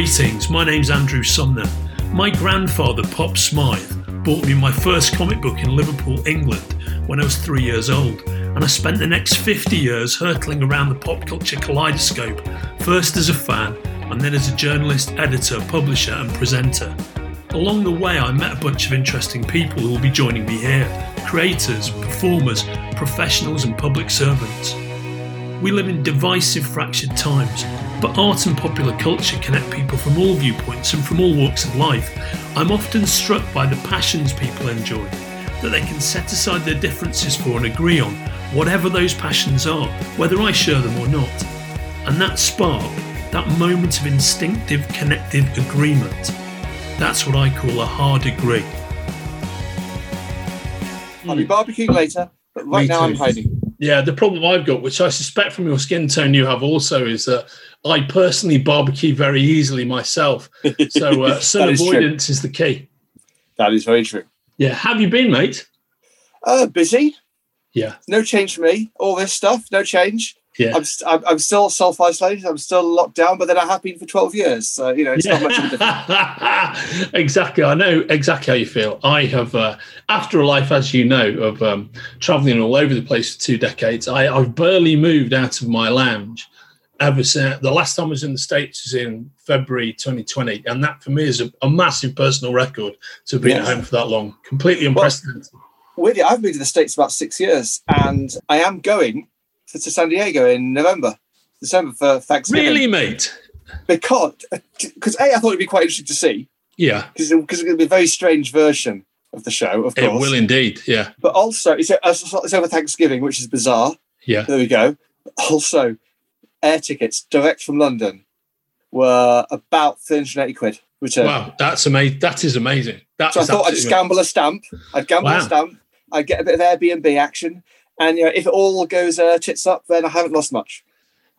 Greetings, my name's Andrew Sumner. My grandfather, Pop Smythe, bought me my first comic book in Liverpool, England, when I was three years old, and I spent the next 50 years hurtling around the pop culture kaleidoscope, first as a fan, and then as a journalist, editor, publisher, and presenter. Along the way, I met a bunch of interesting people who will be joining me here creators, performers, professionals, and public servants. We live in divisive, fractured times, but art and popular culture connect people from all viewpoints and from all walks of life. I'm often struck by the passions people enjoy, that they can set aside their differences for and agree on whatever those passions are, whether I share them or not. And that spark, that moment of instinctive, connective agreement, that's what I call a hard agree. I'll be hmm. barbecuing later, but right Me now I'm too. hiding. Yeah, the problem I've got, which I suspect from your skin tone you have also, is that I personally barbecue very easily myself. So, uh, sun That is avoidance is the key. That is very true. Yeah, have you been, mate? Uh, busy. Yeah, No change for me. All this stuff, no change. yeah. I'm, st- I'm, I'm still self isolated. I'm still locked down, but then I have been for 12 years. So, you know, it's not much of a difference. exactly. I know exactly how you feel. I have, uh, after a life, as you know, of um, traveling all over the place for two decades, I, I've barely moved out of my lounge ever since uh, the last time I was in the States was in February 2020. And that for me is a, a massive personal record to have been at home for that long. Completely unprecedented. Weirdly, I've been to the States about six years and I am going to, to San Diego in November, December for Thanksgiving. really, mate? Because, because A, I thought it'd be quite interesting to see Yeah, because it's going to be a very strange version of the show, of course. it will indeed. Yeah, But also, it's, it's over Thanksgiving, which is bizarre. yeah. There we go. Also, air tickets direct from London were about 380 quid return. Wow, that's amazing. That is amazing. That So I thought I'd just gamble a stamp. I'd gamble Wow. a stamp. I'd get a bit of Airbnb action. And you know, if it all goes uh, tits up, then I haven't lost much.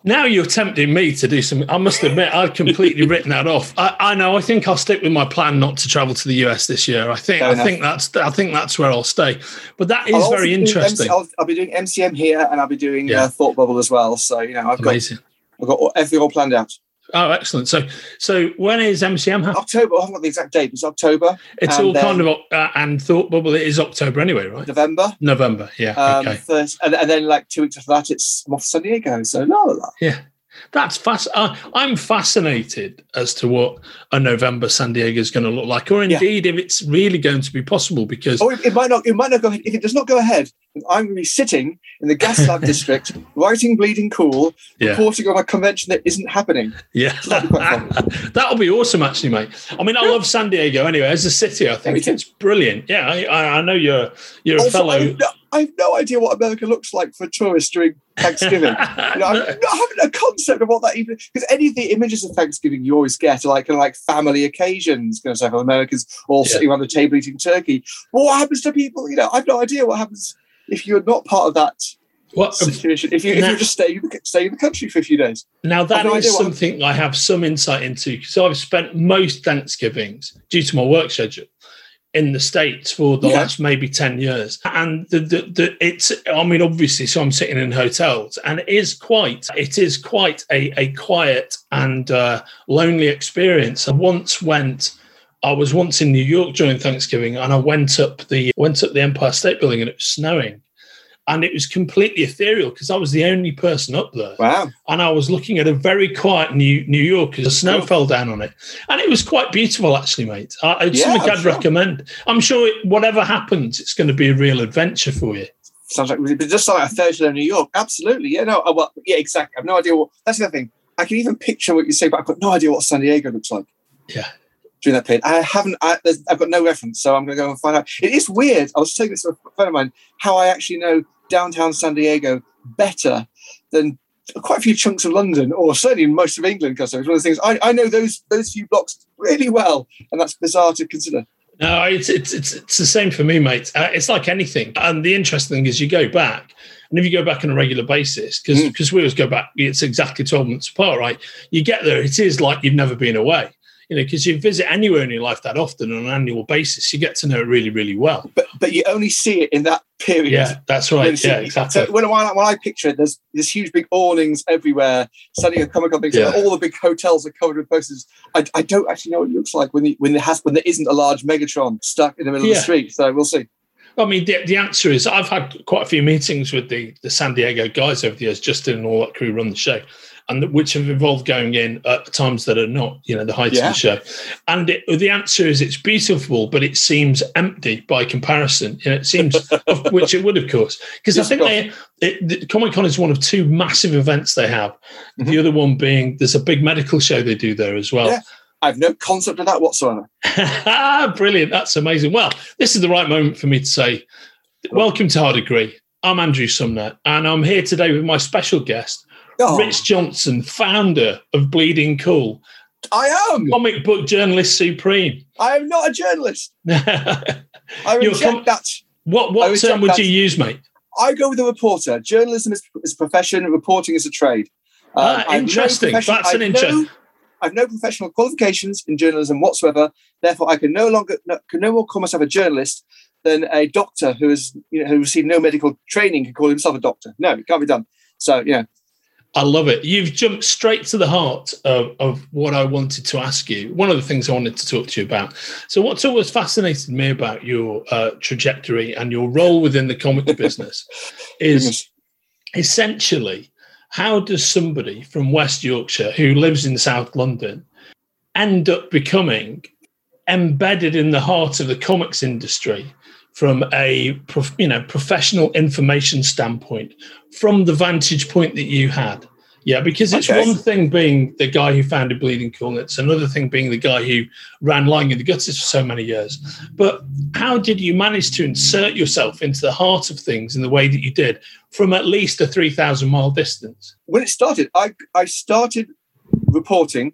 Now you're tempting me to do something. I must admit, I've completely written that off. I, I know. I think I'll stick with my plan not to travel to the US this year. I think. I think that's. I think that's where I'll stay. But that is very interesting. MC I'll, I'll be doing MCM here, and I'll be doing Yeah. uh, Thought Bubble as well. So you know, I've got Amazing. I've got everything all planned out. Oh, excellent. So, so when is MCM happening? October. I haven't got the exact date. It's October, It's all kind of uh, and thought bubble. It is October anyway, right? November. November. Yeah. Um, okay. first, and, and then like two weeks after that, it's I'm off to San Diego. So la la la. Yeah. That's fast. Uh, I'm fascinated as to what a November San Diego is going to look like, or Yeah. indeed if it's really going to be possible. Because Oh, it, it might not. It might not go ahead. If it does not go ahead, I'm going to be sitting in the Gaslamp district, writing bleeding cool, yeah, reporting on a convention that isn't happening. Yeah, that'd be that'll be awesome, actually, mate. I mean, I love San Diego anyway as a city. I think it's brilliant. Yeah, I, I, know you're you're a Also, fellow. I have, no, I have no idea what America looks like for tourists during Thanksgiving. You know, I'm not having a concept of what that even because any of the images of Thanksgiving you always get are like kind of like family occasions, going to say Americans all Yeah. sitting around the table eating turkey. What happens to people? You know, I've no idea what happens if you're not part of that what, um, situation. If you if you just stay stay in the country for a few days. now that no is something I have some insight into because I've spent most Thanksgivings due to my work schedule in the states for the Yeah. last maybe 10 years. And the, the, the it's i mean obviously so i'm sitting in hotels and it is quite it is quite a, a quiet and uh, lonely experience. I once went i was once in new york during thanksgiving and i went up the went up the empire state building and it was snowing and it was completely ethereal because i was the only person up there Wow. and I was looking at a very quiet New New York as the snow Cool. fell down on it, and it was quite beautiful, actually, mate. Uh, it's Yeah, something I'm I'd sure. recommend. I'm sure it, whatever happens, it's going to be a real adventure for you. Sounds like but just like a Thursday in New York. Absolutely. Yeah, no, uh, well, yeah, exactly. I've no idea what that's the other thing. I can even picture what you say, but I've got no idea what San Diego looks like. Yeah. During that period. I haven't I, there's- I've got no reference, so I'm gonna go and find out. It is weird. I was saying this to a friend of mine, how I actually know downtown San Diego better than quite a few chunks of London, or certainly most of England, because it's one of the things I, I know those those few blocks really well, and that's bizarre to consider. No, it's it's it's, it's the same for me, mate. Uh, it's like anything, and the interesting thing is you go back. And if you go back on a regular basis, because Mm. because we always go back, it's exactly 12 months apart, right? You get there, it is like you've never been away. You know, because you visit anywhere in your life that often on an annual basis, you get to know it really, really well. But but you only see it in that period. Yeah, that's right. Yeah, exactly. So when, when, I, when I picture it, there's there's huge big awnings everywhere, standing a Comic Con things. Yeah. All the big hotels are covered with posters. I, I don't actually know what it looks like when the, when there has when there isn't a large Megatron stuck in the middle yeah. of the street. So we'll see. I mean, the, the answer is I've had quite a few meetings with the, the San Diego guys over the years, Justin and all that crew run the show, and which have involved going in at times that are not, you know, the height yeah. of the show. And it, the answer is it's beautiful, but it seems empty by comparison. You know, it seems, which it would, of course, because I think they, it, Comic Con is one of two massive events they have. Mm-hmm. The other one being there's a big medical show they do there as well. Yeah. I have no concept of that whatsoever. Brilliant. That's amazing. Well, this is the right moment for me to say, welcome to Hard Agree. I'm Andrew Sumner, and I'm here today with my special guest, oh. Rich Johnson, founder of Bleeding Cool. I am comic book journalist supreme. I am not a journalist. I reject com- that. What what term would that. you use, mate? I go with a reporter. Journalism is, is a profession, reporting is a trade. Ah, um, interesting. No That's an interesting. I've no professional qualifications in journalism whatsoever. Therefore, I can no longer no, can no more call myself a journalist than a doctor who has you know who received no medical training can call himself a doctor. No, it can't be done. So you know. I love it. You've jumped straight to the heart of, of what I wanted to ask you. One of the things I wanted to talk to you about. So, what's always fascinated me about your uh, trajectory and your role within the comic business is essentially how does somebody from West Yorkshire who lives in South London end up becoming embedded in the heart of the comics industry from a you know professional information standpoint from the vantage point that you had yeah, because it's okay. one thing being the guy who founded Bleeding Cool, it's another thing being the guy who ran Lying in the Gutters for so many years. But how did you manage to insert yourself into the heart of things in the way that you did from at least a 3,000 mile distance? When it started, I, I started reporting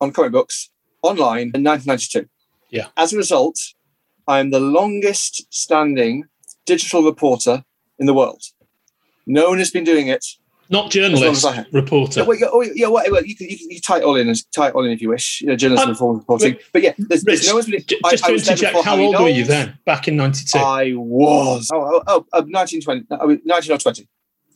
on comic books online in 1992. Yeah. As a result, I am the longest standing digital reporter in the world. No one has been doing it not journalist, reporter. Yeah, well, yeah, oh, yeah well, well, you, can, you, can, you tie it all in, tie it all in if you wish. You know, journalism, um, reporting. But yeah, there's, Rich, there's no one's been. Just I, to interject, how old were you then? Back in '92. I was. Oh, oh, oh 1920, uh, 19 or 20.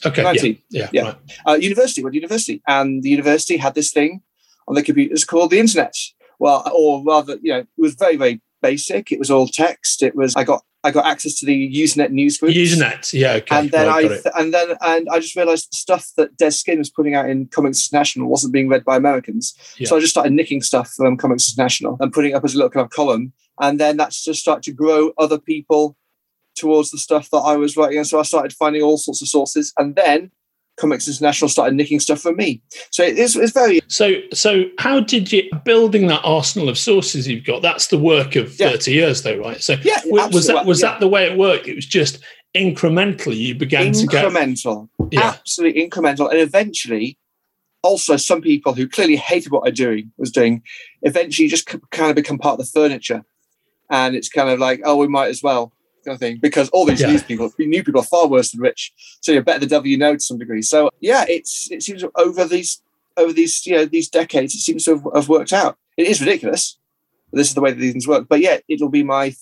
Okay. 19. Yeah. Yeah. yeah. Right. Uh, university. Went to university, and the university had this thing on the computers called the internet. Well, or rather, you know, it was very, very basic. It was all text. It was. I got I got access to the Usenet news group. Usenet, yeah, okay. And then right, I and then and I just realised the stuff that Dez Skinn was putting out in Comics International wasn't being read by Americans. Yeah. So I just started nicking stuff from Comics International and putting it up as a little kind of column. And then that's just started to grow other people towards the stuff that I was writing. And so I started finding all sorts of sources. And then Comics International started nicking stuff from me. So it's, it's very so. So how did you building that arsenal of sources you've got? That's the work of yeah. thirty years, though, right? So yeah, was that was yeah. that the way it worked? It was just incrementally you began incremental, to get incremental, yeah. absolutely incremental, and eventually. Also, some people who clearly hated what I doing was doing, eventually just kind of become part of the furniture, and it's kind of like, oh, we might as well kind of thing because all these yeah. news people, new people are far worse than rich. So you're better the devil you know to some degree. So yeah, it's it seems over these over these you know these decades, it seems to have, have worked out. It is ridiculous. this is the way that these things work. But yeah, it'll be my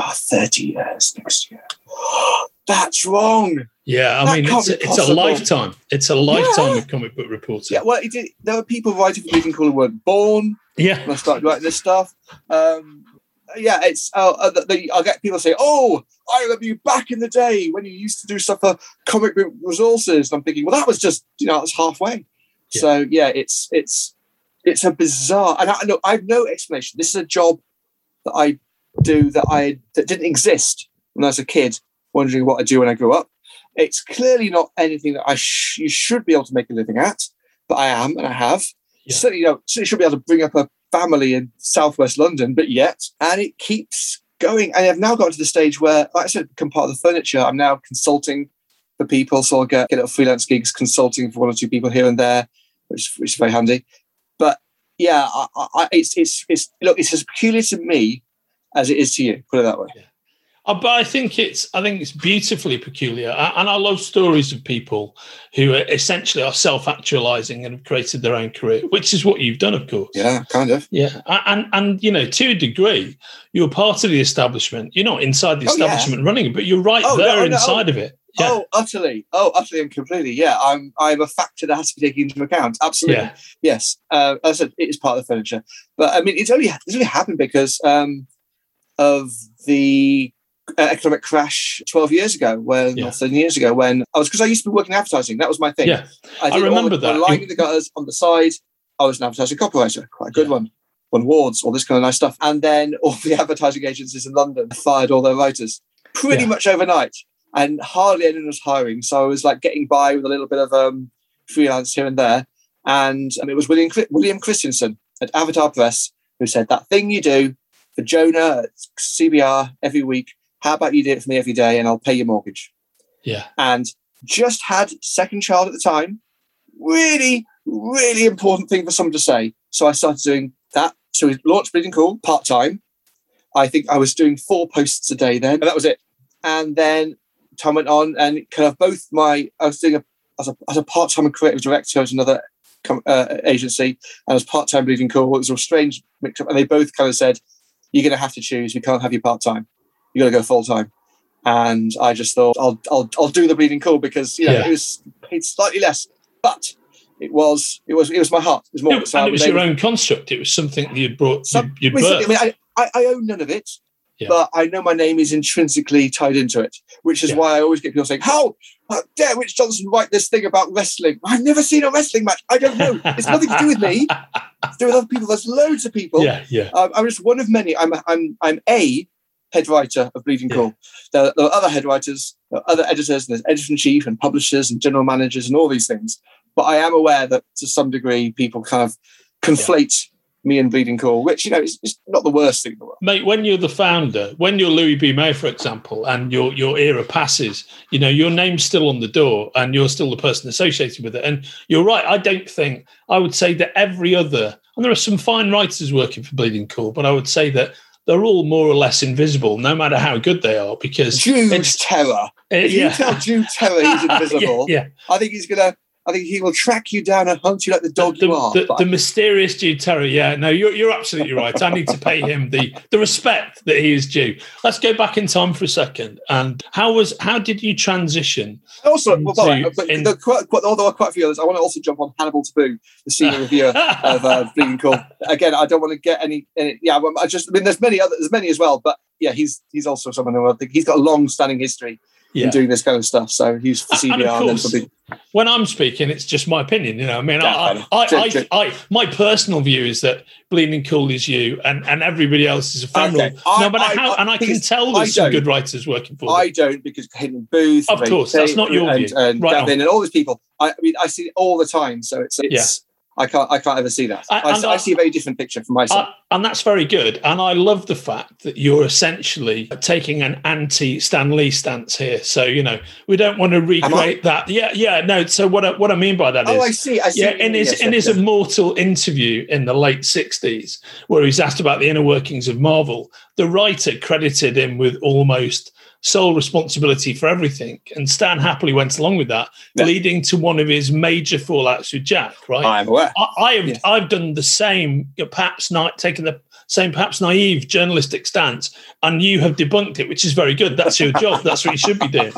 oh, 30 years next year. That's wrong. Yeah, I that mean, it's a, it's a lifetime. It's a lifetime yeah. of comic book reporting. Yeah, well, it, there were people writing for Bleeding Cool the word born. Yeah. When I started writing this stuff. Um, yeah, it's uh, uh, the, the, I'll get people say, "Oh, I remember you back in the day when you used to do stuff for comic book resources." And I'm thinking, well, that was just you know, that's halfway. Yeah. So yeah, it's it's it's a bizarre, and I know I have no explanation. This is a job that I do that I that didn't exist when I was a kid, wondering what I do when I grew up. It's clearly not anything that I sh- you should be able to make a living at, but I am and I have. Yeah. Certainly, you know, certainly should be able to bring up a family in southwest London, but yet, and it keeps going. And I've now got to the stage where, like I said, become part of the furniture. I'm now consulting for people, so I'll get get little freelance gigs consulting for one or two people here and there, which, which is very handy. But yeah, I, I, it's it's it's look, it's as peculiar to me as it is to you. Put it that way. Yeah. Uh, but I think it's I think it's beautifully peculiar, and I love stories of people who are essentially are self-actualizing and have created their own career, which is what you've done, of course. Yeah, kind of. Yeah, and and you know, to a degree, you're part of the establishment. You're not inside the Oh, yeah. establishment running it, but you're right Oh, there oh, no, inside of it. Yeah, Oh, utterly. Oh, utterly and completely. Yeah, I'm. I'm a factor that has to be taken into account. Absolutely. yeah, Yes. Uh, as I said, it is part of the furniture, but I mean, it's only it's only happened because um, of the uh, economic crash 12 years ago, when Yeah. 13 years ago, when I was because I used to be working in advertising. That was my thing. yeah. I, I remember the, that. Lying in the gutters on the side. I was an advertising copywriter, quite a good Yeah. one. Won awards, all this kind of nice stuff. And then all the advertising agencies in London fired all their writers pretty Yeah. much overnight, and hardly anyone was hiring. So I was like getting by with a little bit of um, freelance here and there. And um, it was William William Christensen at Avatar Press who said that thing you do for Jonah at CBR every week. How about you do it for me every day, and I'll pay your mortgage Yeah, and just had second child at the time. Really, really important thing for someone to say. So I started doing that. So we launched Bleeding Cool part time. I think I was doing four posts a day then, and that was it. And then time went on, and kind of both my I was doing a as a, as a part time creative director at another uh, agency, and as part time Bleeding Cool. It was a strange mix up, and they both kind of said, "You're going to have to choose. We can't have you part time. You got to go full time." And I just thought, I'll I'll I'll do the Bleeding Cool because you know Yeah. it was paid slightly less, but it was it was it was my heart. It was more. It- so and it was your able- own construct. It was something that you'd brought, some, you'd, I mean, you'd I, mean. I, I, I own none of it, Yeah. but I know my name is intrinsically tied into it, which is Yeah. why I always get people saying, "How, how dare Rich Johnson write this thing about wrestling? I've never seen a wrestling match. I don't know. It's nothing to do with me. It's to do with other people. There's loads of people. yeah, yeah, Um, I'm just one of many. I'm I'm I'm a head writer of Bleeding Yeah. Cool. There, there are other head writers, there are other editors, and there's editor in chief and publishers and general managers and all these things. But I am aware that to some degree people kind of conflate me and Bleeding Cool, which you know is, is not the worst thing in the world. Mate, when you're the founder, when you're Louis B. Mayer, for example, and your your era passes, you know your name's still on the door, and you're still the person associated with it. And you're right. I don't think I would say that every other, and there are some fine writers working for Bleeding Cool, but I would say that they're all more or less invisible, no matter how good they are, because Jude it's Terror. uh, If you tell Jude Terror he's invisible, yeah, I think he's gonna. I think he will track you down and hunt you like the dog the, you are. the, the mysterious Jude Terror. Yeah, no, you're, you're absolutely right. I need to pay him the the respect that he is due. Let's go back in time for a second. And how was how did you transition? also, well, into- but in- there are quite, quite, although quite a few others, I want to also jump on Hannibal Tabu, the senior reviewer of uh, Bleeding Cool. Again, I don't want to get any, any. Yeah, I just. I mean, there's many other, There's many as well, but yeah, he's he's also someone who I think he's got a long-standing history yeah. in doing this kind of stuff. So he's for And CBR and then course, Bleeding. When I'm speaking, it's just my opinion. You know, I mean, Yeah, I, fine. I, I. I, my personal view is that Bleeding Cool is you, and, and everybody else is ephemeral. Okay. I- no matter I- how, and I can tell I there's some good writers working for them. I don't because Hayden Booth, Of Ray course, that's not your and, view. and Right Gavin and all these people. I, I mean, I see it all the time. So it's, it's I can't I can't ever see that. I- I, I I- see a very different picture from myself. Uh, and that's very good. And I love the fact that you're essentially taking an anti Stan Lee stance here. So, you know, we don't want to recreate that. Yeah, yeah, no. So, what I, what I mean by that is, oh, I see. I see. yeah, in his Yes, in yes, his yes. immortal interview in the late '60s, where he's asked about the inner workings of Marvel, the writer credited him with almost sole responsibility for everything, and Stan happily went along with that, Yeah. leading to one of his major fallouts with Jack. Right? I'm aware. I, I have Yes. I've done the same, perhaps not taken the same, perhaps naive journalistic stance, and you have debunked it, which is very good. That's your job. That's what you should be doing.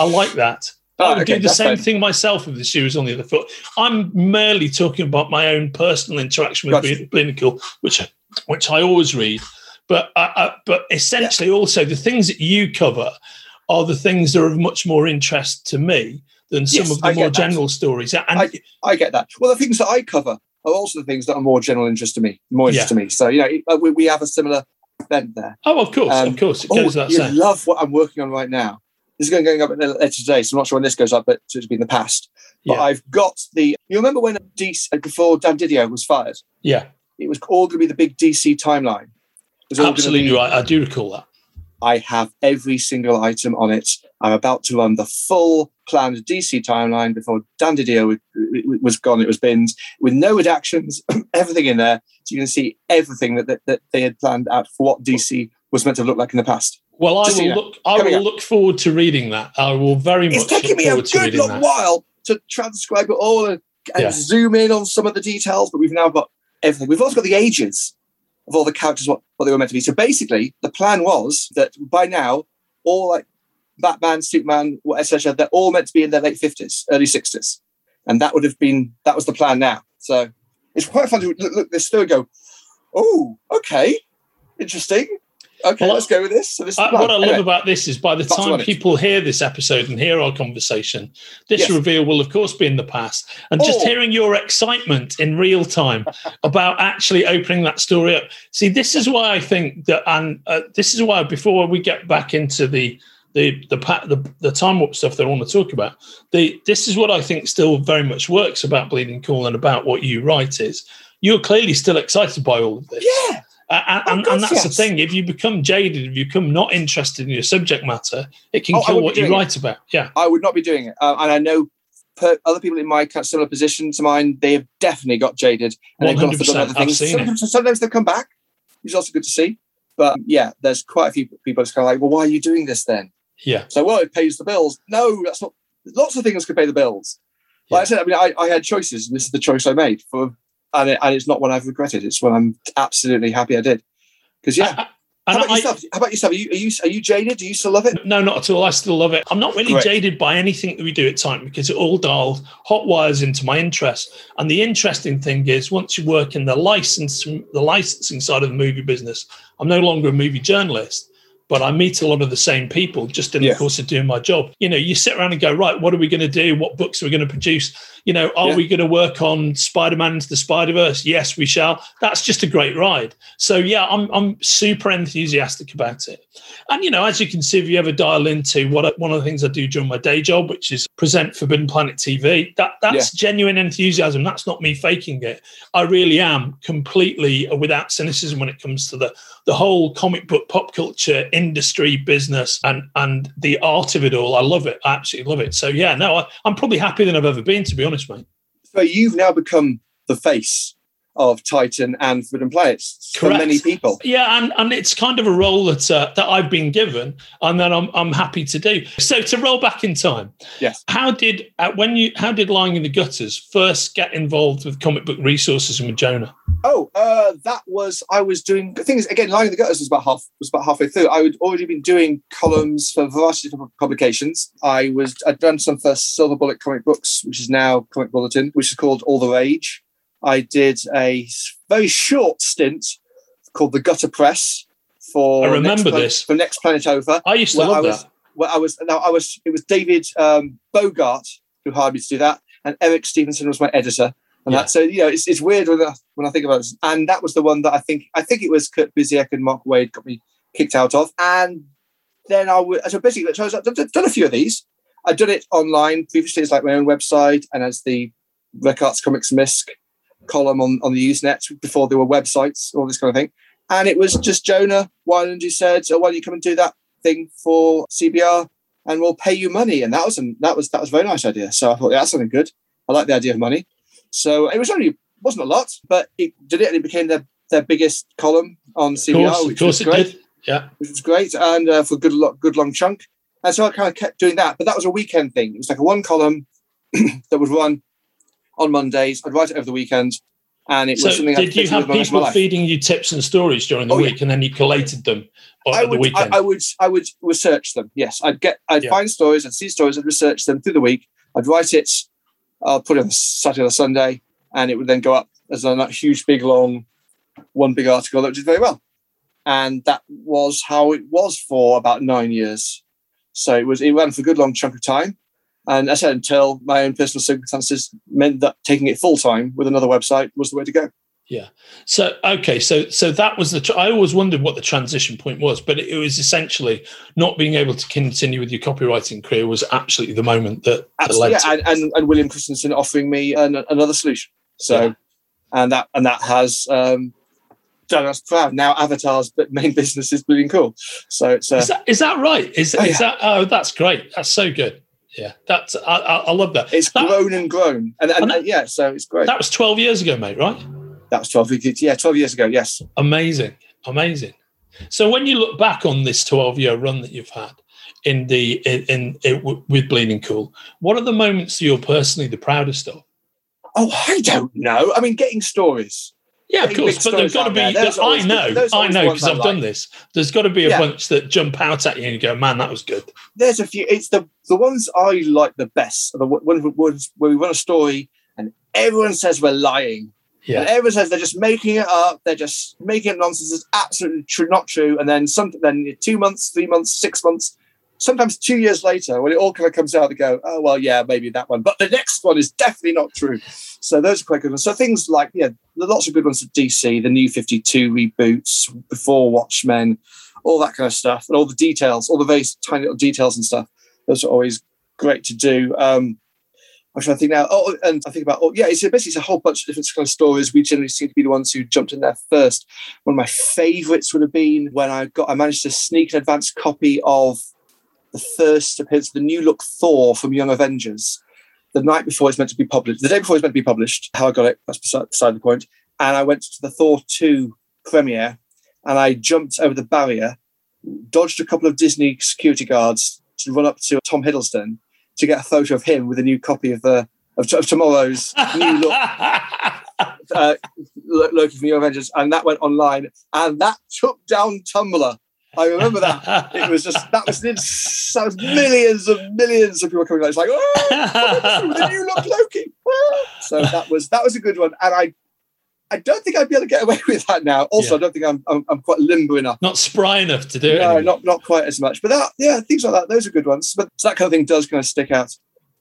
I like that. Oh, I Oh, would okay, do the same fine. thing myself if the shoe was on the other foot. I'm merely talking about my own personal interaction with Gotcha. Cool, which which I always read. But uh, uh, but essentially, also the things that you cover are the things that are of much more interest to me than some Yes, of the I more general stories. And I- I get that. Well, the things that I cover are also the things that are more general interest to me, more interest to me. So you know, uh, we, we have a similar bent there. oh, of course, Um, of course, it Oh, goes you love what I'm working on right now. This is going, going up later today, so I'm not sure when this goes up, but it's been in the past. But Yeah. I've got the. You remember when DC, before Dan Didio was fired? Yeah, It was all going to be the big DC timeline. Absolutely be- right. I do recall that. I have every single item on it. I'm about to run the full planned DC timeline before Dan Didio was- was gone. It was binned with no redactions, everything in there. So you can see everything that, that, that they had planned out for what DC was meant to look like in the past. Well, I Just will you know, look. I will up. look forward to reading that. I will very much It's taking me a good long that. while to transcribe it all and, and Yeah. zoom in on some of the details, but we've now got everything. We've also got the ages of all the characters, what, what they were meant to be. So basically, the plan was that by now, all like Batman, Superman, etc., they're all meant to be in their late 50s, early 60s. And that would have been, that was the plan now. So it's quite fun to look, look this through and go, oh, okay, interesting. Okay, Well, let's go with this. So this is Uh, what I love Anyway, about this is by the time people hear this episode and hear our conversation, this Yes. reveal will, of course, be in the past. And just Oh. hearing your excitement in real time about actually opening that story up. See, this is why I think that, and uh, this is why before we get back into the the the the, the time warp stuff that I want to talk about, the this is what I think still very much works about Bleeding Cool and about what you write is you're clearly still excited by all of this. yeah. Uh, and, Oh, and, God, and that's the thing. If you become jaded, if you become not interested in your subject matter, it can Oh, kill what you doing it. write about. Yeah. I would not be doing it. Uh, and I know per, other people in my kind of similar position to mine, they have definitely got jaded and they've gone off and other things. Sometimes, sometimes they've come back, which is also good to see. But yeah, there's quite a few people just kind of like, well, why are you doing this then? Yeah. So, well, it pays the bills. No, that's not. Lots of things could pay the bills. Like I said, I mean, I, I had choices, and this is the choice I made for, and, it, and it's not one I've regretted. It's one I'm absolutely happy I did. Because yeah, I- I- how about I- yourself? How about yourself? Are you are you are you jaded? Do you still love it? no, not at all. I still love it. I'm not really Great. jaded by anything that we do at Titan because it all dials hot wires into my interest. And the interesting thing is, once you work in the license, the licensing side of the movie business, I'm no longer a movie journalist, but I meet a lot of the same people just in Yeah. the course of doing my job. You know, you sit around and go, right, what are we going to do? What books are we going to produce? You know, are Yeah. we going to work on Spider-Man into the Spider-Verse? Yes, we shall. That's just a great ride. So yeah, I'm I'm super enthusiastic about it. And you know, as you can see, if you ever dial into what I, one of the things I do during my day job, which is present Forbidden Planet TV, that that's genuine enthusiasm. That's not me faking it. I really am completely uh, without cynicism when it comes to the the whole comic book pop culture industry business and and the art of it all. I love it. I absolutely love it. So yeah, no, I, I'm probably happier than I've ever been, to be honest, mate. So you've now become the face of Titan and Forbidden Planets for many people. Yeah, and, and it's kind of a role that uh, that I've been given, and that I'm I'm happy to do. So to roll back in time, Yes. how did uh, when you how did Lying in the Gutters first get involved with comic book resources and with Jonah? Oh, uh, that was I was doing. The thing is, again, Lying in the Gutters was about half was about halfway through. I had already been doing columns for a variety of publications. I was I'd done some for Silver Bullet Comic Books, which is now Comic Bulletin, which is called All the Rage. I did a very short stint called the Gutter Press for I remember Next Planet- this. for Next Planet Over. I used to love I was- that. Well, I was now I was it was David um, Bogart who hired me to do that, and Eric Stevenson was my editor. And Yeah. that so you know it's, it's weird when I, when I think about this. And that was the one that I think I think it was Kurt Busiek and Mark Waid got me kicked out of. And then I would so basically so was, I've done- a few of these. I'd done it online previously as like my own website and as the Rec Arts Comics Misc column on, on the Usenet before there were websites, all this kind of thing. And it was just Jonah Weiland who said, "So why don't you come and do that thing for CBR, and we'll pay you money?" And that was an, that was that was a very nice idea. So I thought yeah, that's something good. I like the idea of money. So it was only wasn't a lot, but it did it, and it became their their biggest column on CBR, course, of which course was it great did. Yeah, which was great, and uh, for a good, lo- good long chunk. And so I kind of kept doing that, but that was a weekend thing. It was like a one column that would run on Mondays. I'd write it over the weekend, and it So was something. I did you have do with the rest my people feeding you tips and stories during the Oh, yeah. week, and then you collated them I the would, I, weekend? I would, I would research them. Yes, I'd get, I'd Yeah. find stories, I'd see stories, I'd research them through the week. I'd write it. I'll put it on Saturday or Sunday, and it would then go up as a huge, big, long, one big article that did very well. And that was how it was for about nine years. So it was, it ran for a good long chunk of time. And I said, until my own personal circumstances meant that taking it full time with another website was the way to go. So okay, so so that was the. Tr- I always wondered what the transition point was, but it was essentially not being able to continue with your copywriting career was absolutely the moment that, that Absolutely, led yeah, and, and, and William Christensen offering me an, another solution. So, Yeah. and that and that has um, done us proud. Now, Avatar's main business is Bleeding Cool. So it's uh, Is that is that right? Is, Oh, is yeah. that? Oh, that's great. That's so good. Yeah, that's I, I, I love that. it's that, grown and grown, and, and, And that- yeah, so it's great. That, that was twelve years ago, mate. Right? Was twelve years. Yeah, twelve years ago. Yes. Amazing, amazing. So when you look back on this 12 year run that you've had in the in, in, with Bleeding Cool, what are the moments you're personally the proudest of? Oh, I don't know. I mean, getting stories. Yeah, of course, but there's got to be. there. I know, I know because I've done this. There's got to be a Yeah. bunch that jump out at you and you go, "Man, that was good." There's a few. It's the the ones I like the best. Are the one- ones where we run a story and everyone says we're lying. And everyone says they're just making it up. They're just making nonsense. It's absolutely true, not true. And then something. Then two months, three months, six months, sometimes two years later, when it all kind of comes out, they go, "Oh well, yeah, maybe that one." But the next one is definitely not true. So those are quite good ones. So things like yeah, lots of good ones at DC, the New Fifty Two reboots, before Watchmen, all that kind of stuff, and all the details, all the very tiny little details and stuff. Those are always great to do. Um, I'm trying to think now. Oh, and I think about oh yeah, it's basically it's a whole bunch of different kind of stories. We generally seem to be the ones who jumped in there first. One of my favourites would have been when I got I managed to sneak an advanced copy of the first appearance of the new look Thor from Young Avengers. The night before it's meant to be published, the day before it's meant to be published. How I got it, that's beside, beside the point. And I went to the Thor 2 premiere and I jumped over the barrier, dodged a couple of Disney security guards to run up to Tom Hiddleston to get a photo of him with a new copy of the of, of tomorrow's new look uh, Lo- Loki from Young Avengers, and that went online, and that took down Tumblr. I remember that. It was just that was, that was millions of millions of people coming out. It's like, oh, the new look Loki. So that was that was a good one, and I I don't think I'd be able to get away with that now. Also, Yeah. I don't think I'm, I'm I'm quite limber enough. not spry enough to do it. No, not not quite as much. But that, yeah, things like that, those are good ones. But so that kind of thing does kind of stick out.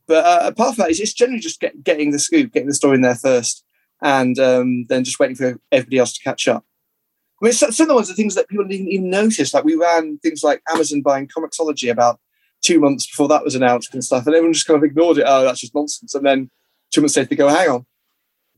But uh, apart from that, it's, it's generally just get, getting the scoop, getting the story in there first, and um, then just waiting for everybody else to catch up. I mean, some some of the ones are things that people didn't even notice. Like we ran things like Amazon buying Comixology about two months before that was announced and stuff, and everyone just kind of ignored it. Oh, that's just nonsense. And then two months later, they go, "Hang on,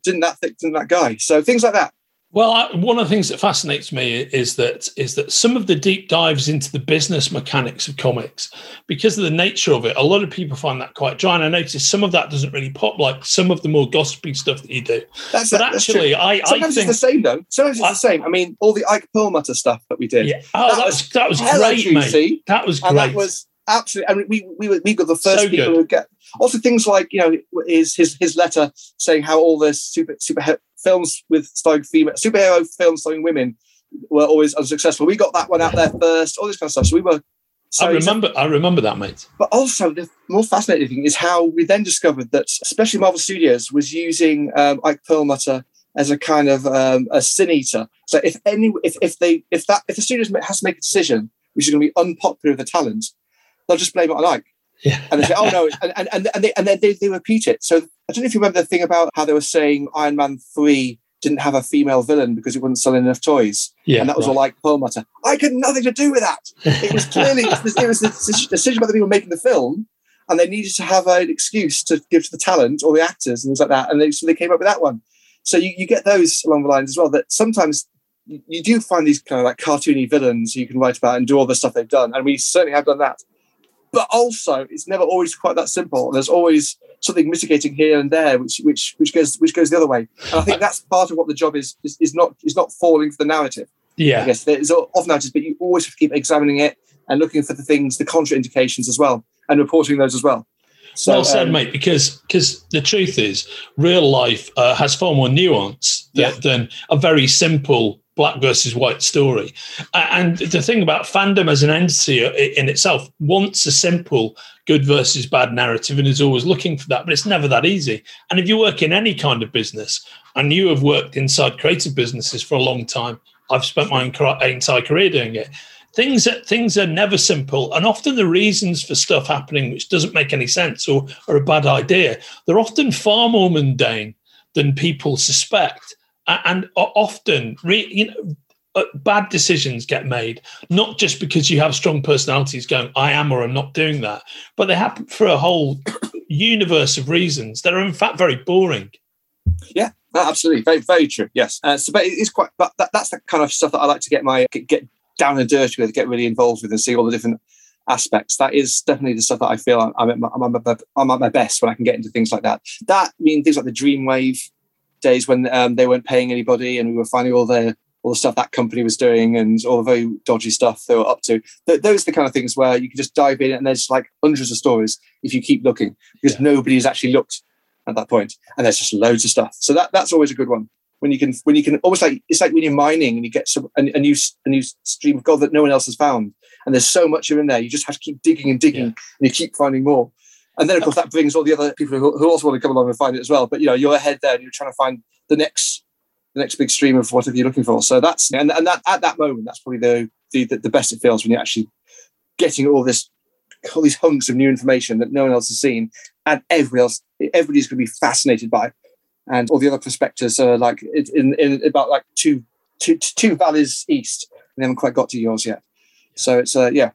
didn't that thick, didn't that guy?" So things like that. Well, I, one of the things that fascinates me is that is that some of the deep dives into the business mechanics of comics, because of the nature of it, a lot of people find that quite dry. And I notice some of that doesn't really pop, like some of the more gossipy stuff that you do. That's But that's true. actually, I, I Sometimes think it's the same though. Sometimes it's I- the same. I mean, all the Ike Perlmutter stuff that we did. yeah. Oh, That that, was was that was great, mate. That was and great. that was absolutely. I mean, we we were we got the first So people good. who get also things like you know is his his letter saying how all the super super films with starring female superhero films starring women were always unsuccessful. We got that one out there first. All this kind of stuff. So we were. So I remember. I remember that, mate. but also, the more fascinating thing is how we then discovered that, especially Marvel Studios, was using um, Ike Perlmutter as a kind of um, a sin eater. So if any, if, if they, if that, if the studios has to make a decision which is going to be unpopular with the talent, they'll just blame what I like. Yeah. And they say, "Oh no," and and and, and they and then they, they repeat it. So I don't know if you remember the thing about how they were saying Iron Man three didn't have a female villain because it wasn't selling enough toys, Yeah. and that was right. all Ike Perlmutter. I had nothing to do with that it was clearly it was, it was the decision by the people making the film, and they needed to have an excuse to give to the talent or the actors and things like that, and they, so they came up with that one. So you, you get those along the lines as well. That sometimes you do find these kind of like cartoony villains you can write about and do all the stuff they've done, and we certainly have done that. But also, it's never always quite that simple. There's always something mitigating here and there, which which which goes which goes the other way. And I think that's part of what the job is is, is not is not falling for the narrative. I yeah. guess there's often noticed, but you always have to keep examining it and looking for the things, the contraindications as well, and reporting those as well. So, well said, um, mate. Because because the truth is, real life uh, has far more nuance Yeah. than a very simple black versus white story. And the thing about fandom as an entity in itself wants a simple good versus bad narrative and is always looking for that, but it's never that easy. And if you work in any kind of business, and you have worked inside creative businesses for a long time, I've spent my entire career doing it. Things that things are never simple, and often the reasons for stuff happening which doesn't make any sense or are a bad idea, they're often far more mundane than people suspect, and often, re, you know, uh, bad decisions get made not just because you have strong personalities going, "I am" or "I'm not doing that," but they happen for a whole universe of reasons that are in fact very boring. yeah, absolutely, very very true. Yes, uh, so but it's quite. But that, that's the kind of stuff that I like to get my get, down and dirty with, get really involved with, and see all the different aspects. That is definitely the stuff that I feel I'm, I'm, at, my, I'm, at, my, best when I can get into things like that. That mean things like the Dreamwave days when um, they weren't paying anybody and we were finding all their all the stuff that company was doing and all the very dodgy stuff they were up to. Th- those are the kind of things where you can just dive in and there's like hundreds of stories if you keep looking because Yeah. nobody has actually looked at that point and there's just loads of stuff. So that that's always a good one when you can when you can almost like it's like when you're mining and you get some a, a new a new stream of gold that no one else has found and there's so much in there you just have to keep digging and digging Yeah. and you keep finding more. And then, of course, that brings all the other people who, who also want to come along and find it as well. But you know, you're ahead there, and you're trying to find the next, the next big stream of whatever you're looking for. So that's and, and that at that moment, that's probably the, the the best it feels when you're actually getting all this, all these hunks of new information that no one else has seen, and everybody else, everybody's going to be fascinated by, and all the other prospectors are like in, in about like two, two, two valleys east, and they haven't quite got to yours yet. So it's uh, yeah,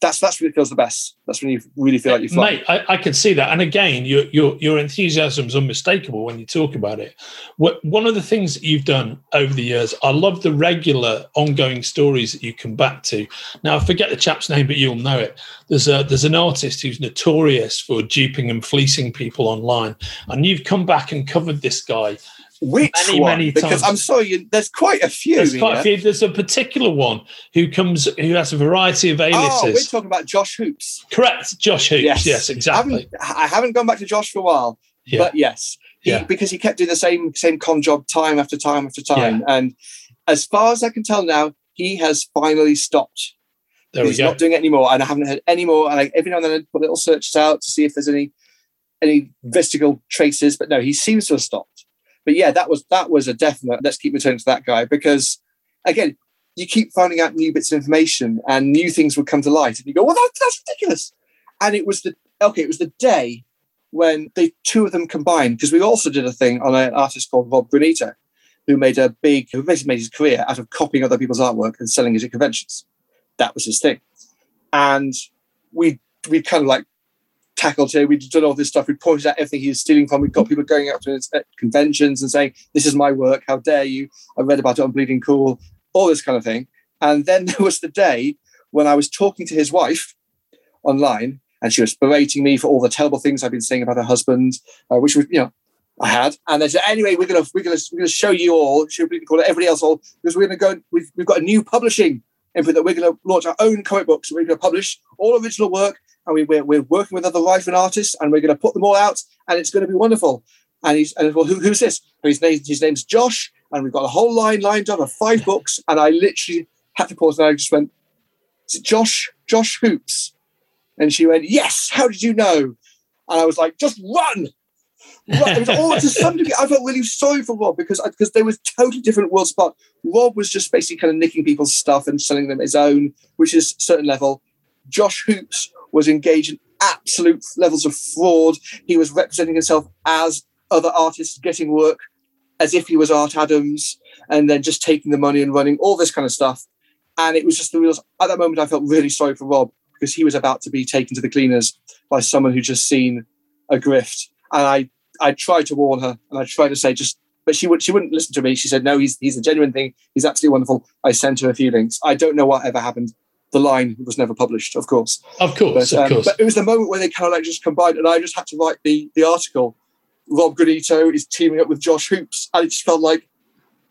that's that's when it feels the best. That's when you really feel like you're. Mate, I, I can see that. And again, your your your enthusiasm is unmistakable when you talk about it. What, one of the things that you've done over the years, I love the regular ongoing stories that you come back to. Now, I forget the chap's name, but you'll know it. There's a there's an artist who's notorious for duping and fleecing people online, and you've come back and covered this guy. Which Many, one? many because times. I'm sorry, there's quite a few. There's quite a few. There's a particular one who comes who has a variety of aliases. Oh, we're talking about Josh Hoops. Correct, Josh Hoops. Yes, I exactly. haven't, I haven't gone back to Josh for a while, Yeah. but yes, he, Yeah. because he kept doing the same same con job time after time after time, and as far as I can tell now, he has finally stopped. there we He's go. not doing it anymore, and I haven't heard any more. And I, every now and then, I put little searches out to see if there's any any vestigial traces, but no, he seems to have stopped. But yeah, that was that was a definite. Let's keep returning to that guy because again, you keep finding out new bits of information and new things would come to light, and you go, "Well, that, that's ridiculous." And it was the okay. It was the day when the two of them combined because we also did a thing on an artist called Rob Granito, who made a big, who basically made his career out of copying other people's artwork and selling it at conventions. That was his thing, and we we kind of like tackled here. We'd done all this stuff. We'd pointed out everything he was stealing from. We got people going up to at conventions and saying, "This is my work. How dare you?" I read about it on Bleeding Cool. All this kind of thing. And then there was the day when I was talking to his wife online, and she was berating me for all the terrible things I've been saying about her husband, uh, which was, you know, I had. And they said, anyway, we're gonna we're gonna we're gonna show you all, show Cool, everybody else all, because we're gonna go. We've we've got a new publishing input that we're gonna launch our own comic books. We're gonna publish all original work and we, we're, we're working with other writer and artists, and we're going to put them all out, and it's going to be wonderful. And he's and well, who, who's this? His name his name's Josh, and we've got a whole line lined up of five books. And I literally had to pause, and I just went, "Is it Josh Josh Hoops?" And she went, "Yes." How did you know? And I was like, "Just run." It was all to some degree. I felt really sorry for Rob because because they were totally different worlds apart. Rob was just basically kind of nicking people's stuff and selling them his own, which is certain level. Josh Hoops was engaged in absolute levels of fraud. He was representing himself as other artists getting work as if he was Art Adams and then just taking the money and running all this kind of stuff. And it was just the real, at that moment, I felt really sorry for Rob because he was about to be taken to the cleaners by someone who just seen a grift. And I, I tried to warn her and I tried to say just, but she would, she wouldn't listen to me. She said, no, he's, he's a genuine thing. He's absolutely wonderful. I sent her a few links. I don't know what ever happened the line was never published, of course. Of course, But, of um, course. but it was the moment where they kind of like just combined, and I just had to write the the article. Rob Granito is teaming up with Josh Hoops, and it just felt like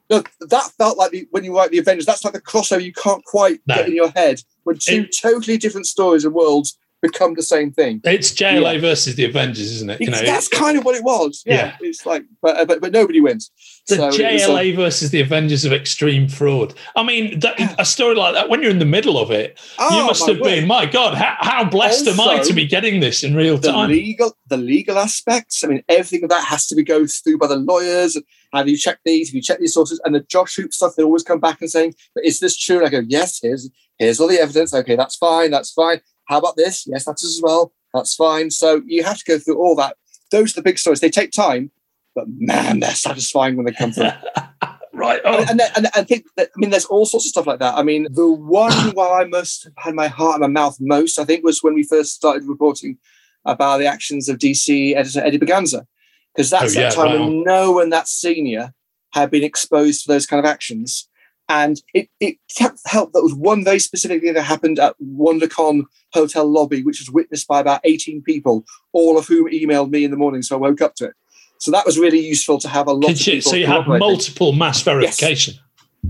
no, that felt like the, when you write the Avengers. That's like the crossover you can't quite No. get in your head when two It- totally different stories and worlds become the same thing. It's JLA versus the Avengers, isn't it? You know, that's kind of what it was. Yeah, Yeah. it's like, but uh, but, but nobody wins. the So JLA versus the Avengers of extreme fraud. I mean, that, a story like that, when you're in the middle of it, you oh, must have word. been, my God, how, how blessed am I to be getting this in real the time? legal the legal aspects. I mean, everything of that has to be go through by the lawyers. Have you checked these? Have you checked these sources? And the Josh Hoop stuff, they always come back and saying, "But is this true?" And I go, "Yes. Here's here's all the evidence. Okay, that's fine. That's fine. How about this? Yes, that's as well. That's fine." So you have to go through all that. Those are the big stories. They take time, but man, they're satisfying when they come through. right. Oh, and, and, and I think that, I mean, there's all sorts of stuff like that. I mean, the one where I must have had my heart in my mouth most, I think, was when we first started reporting about the actions of DC editor Eddie Berganza, because that's Oh, that time wow. when no one that senior had been exposed to those kind of actions. And it, it kept- helped that was one very specific thing that happened at WonderCon hotel lobby, which was witnessed by about 18 people, all of whom emailed me in the morning. So I woke up to it. So that was really useful to have a lot you, people. so you had multiple mass verification.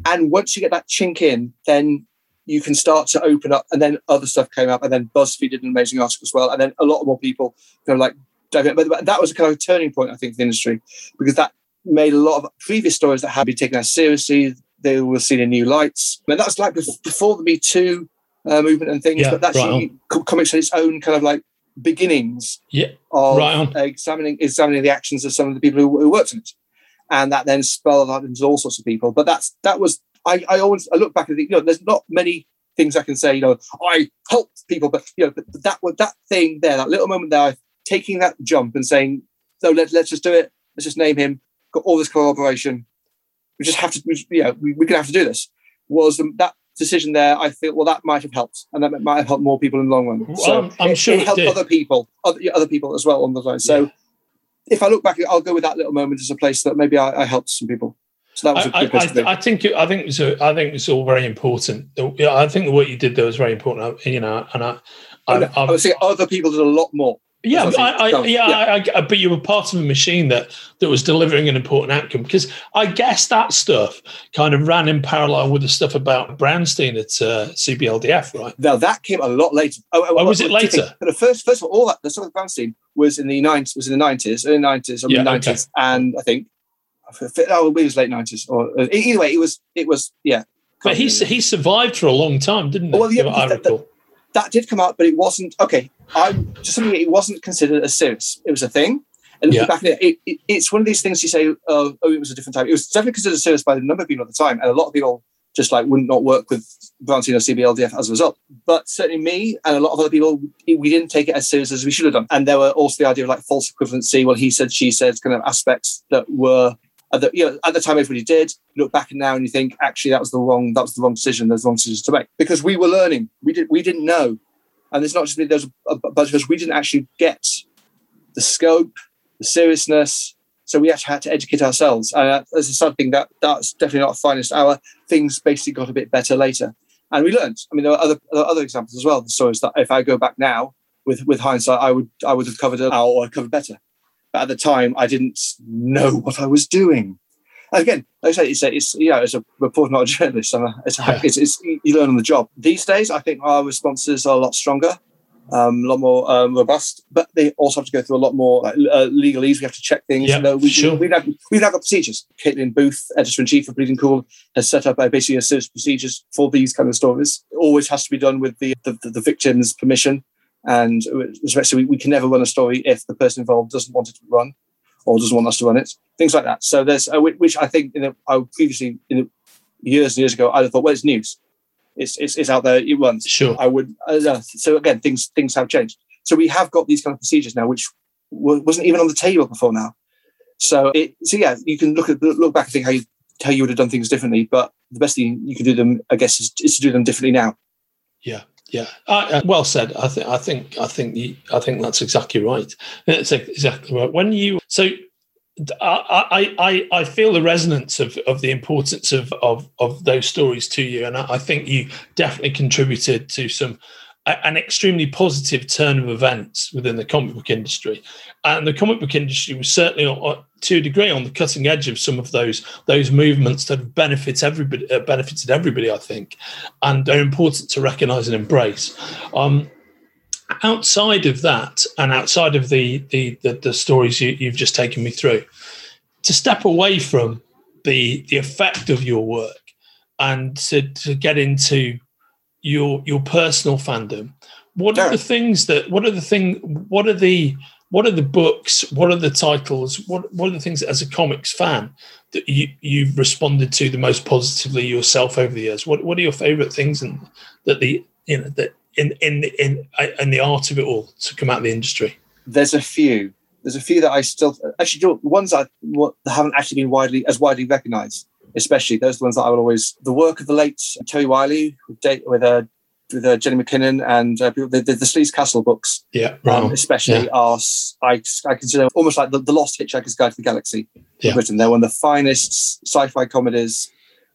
And once you get that chink in, then you can start to open up. And then other stuff came up, and then BuzzFeed did an amazing article as well. And then a lot more people kind of like dive in. But that was a kind of a turning point, I think, for the industry because that made a lot of previous stories that had been taken as seriously. They were seen in new lights. And that's like before the Me Too uh, movement and things. Yeah, but that's right comics had its own kind of like beginnings Yeah, of Right examining examining the actions of some of the people who, who worked on it, and that then spelled out into all sorts of people. But that's that was I, I always I look back and think you know there's not many things I can say you know I helped people, but you know but that was that thing there that little moment there taking that jump and saying no let, let's just do it let's just name him got all this collaboration we just have to you know we, we're gonna have to do this was that decision there I feel well that might have helped and that might have helped more people in the long run so I'm it, sure it helped other people, other, other people as well on the line. So Yeah. if I look back, I'll go with that little moment as a place that maybe I, I helped some people. So that was a I, good place to I, be. I, think it- I think it's a, I think it's all very important. Yeah, I think the work you did there was very important. You know, and I, I, I, I would say other people did a lot more. Yeah, I, I yeah, Yeah. I, I, but you were part of a machine that that was delivering an important outcome because I guess that stuff kind of ran in parallel with the stuff about Brownstein at uh, CBLDF, right? Now that came a lot later. Oh, Oh, was it what do you think? later? But the first, first of all, all that the stuff with Brownstein was in the nineties. Was in the nineties, early nineties, Yeah, mid nineties, and I think oh, it was late nineties, or uh, either way, it was it was yeah. But he he survived for a long time, didn't he? Well, yeah, that-. That did come out, but it wasn't okay. I just something it wasn't considered as serious. It was a thing, and Yeah. back it, it, it, it's one of these things you say, oh, oh, it was a different time. It was definitely considered serious by a number of people at the time, and a lot of people just like would not work with or CBLDF as a result. But certainly me and a lot of other people, we didn't take it as serious as we should have done. And there were also the idea of like false equivalency. Well, he said, she said, kind of aspects that were. At the, you know, at the time, everybody did. You look back now and you think, actually, that was the wrong. That was the wrong decision. There's the wrong decision to make because we were learning. We did. We didn't know and it's not just there's a, bunch of us we didn't actually get the scope the seriousness so we actually had to educate ourselves and uh, this is something that that's definitely not finest hour things basically got a bit better later and we learned i mean there are other there are other examples as well the stories that if i go back now with with hindsight i would i would have covered it out or covered better but at the time i didn't know what i was doing and again, like I say, it's a, it's you know, it's a reporter, not a journalist. And it's, Yeah. it's, it's you learn on the job. These days, I think our responses are a lot stronger, um, a lot more um, robust, but they also have to go through a lot more like, uh, legalese. We have to check things. You know, we, sure. we, have we have got procedures. Kaitlyn Booth, editor in chief of Bleeding Cool, has set up a, basically a series of procedures for these kind of stories. It always has to be done with the, the, the victim's permission. And so we, we can never run a story if the person involved doesn't want it to run or doesn't want us to run it, things like that. So there's uh, which I think you know, I previously years and years ago I'd thought, well, it's news, it's it's, it's out there, it runs. Sure. I would. Uh, so again, things things have changed. So we have got these kind of procedures now, which wa- wasn't even on the table before now. So it so yeah, you can look at look back and think how you how you would have done things differently, but the best thing you can do them, I guess, is, is to do them differently now. Yeah, yeah. Uh, uh, well said. I think. I think. I think. You, I think that's exactly right. That's exactly right. When you so. I, I, I feel the resonance of, of the importance of, of, of those stories to you, and I, think you definitely contributed to some an extremely positive turn of events within the comic book industry, and the comic book industry was certainly, on- to a degree, on the cutting edge of some of those those movements that have everybody, uh, benefited everybody. I think, and are important to recognise and embrace. Um, outside of that, and outside of the the the, the stories you, you've just taken me through, to step away from the the effect of your work and to, to get into your your personal fandom, what are the things that what are the thing what are the what are the books? What are the titles? What what are the things as a comics fan that you you've responded to the most positively yourself over the years? What what are your favourite things and that the you know that in in in in the art of it all to come out of the industry? There's a few. There's a few that I still actually. Ones that haven't actually been widely as widely recognised. Especially those are the ones that I will always. The work of the late Terry Wiley with with uh, with uh, Jenny McKinnon and uh, the, the, the Sleaze Castle books, Yeah, um, right. especially are s- I, I consider almost like the, the Lost Hitchhiker's Guide to the Galaxy. Yeah. Written. They're one of the finest sci-fi comedies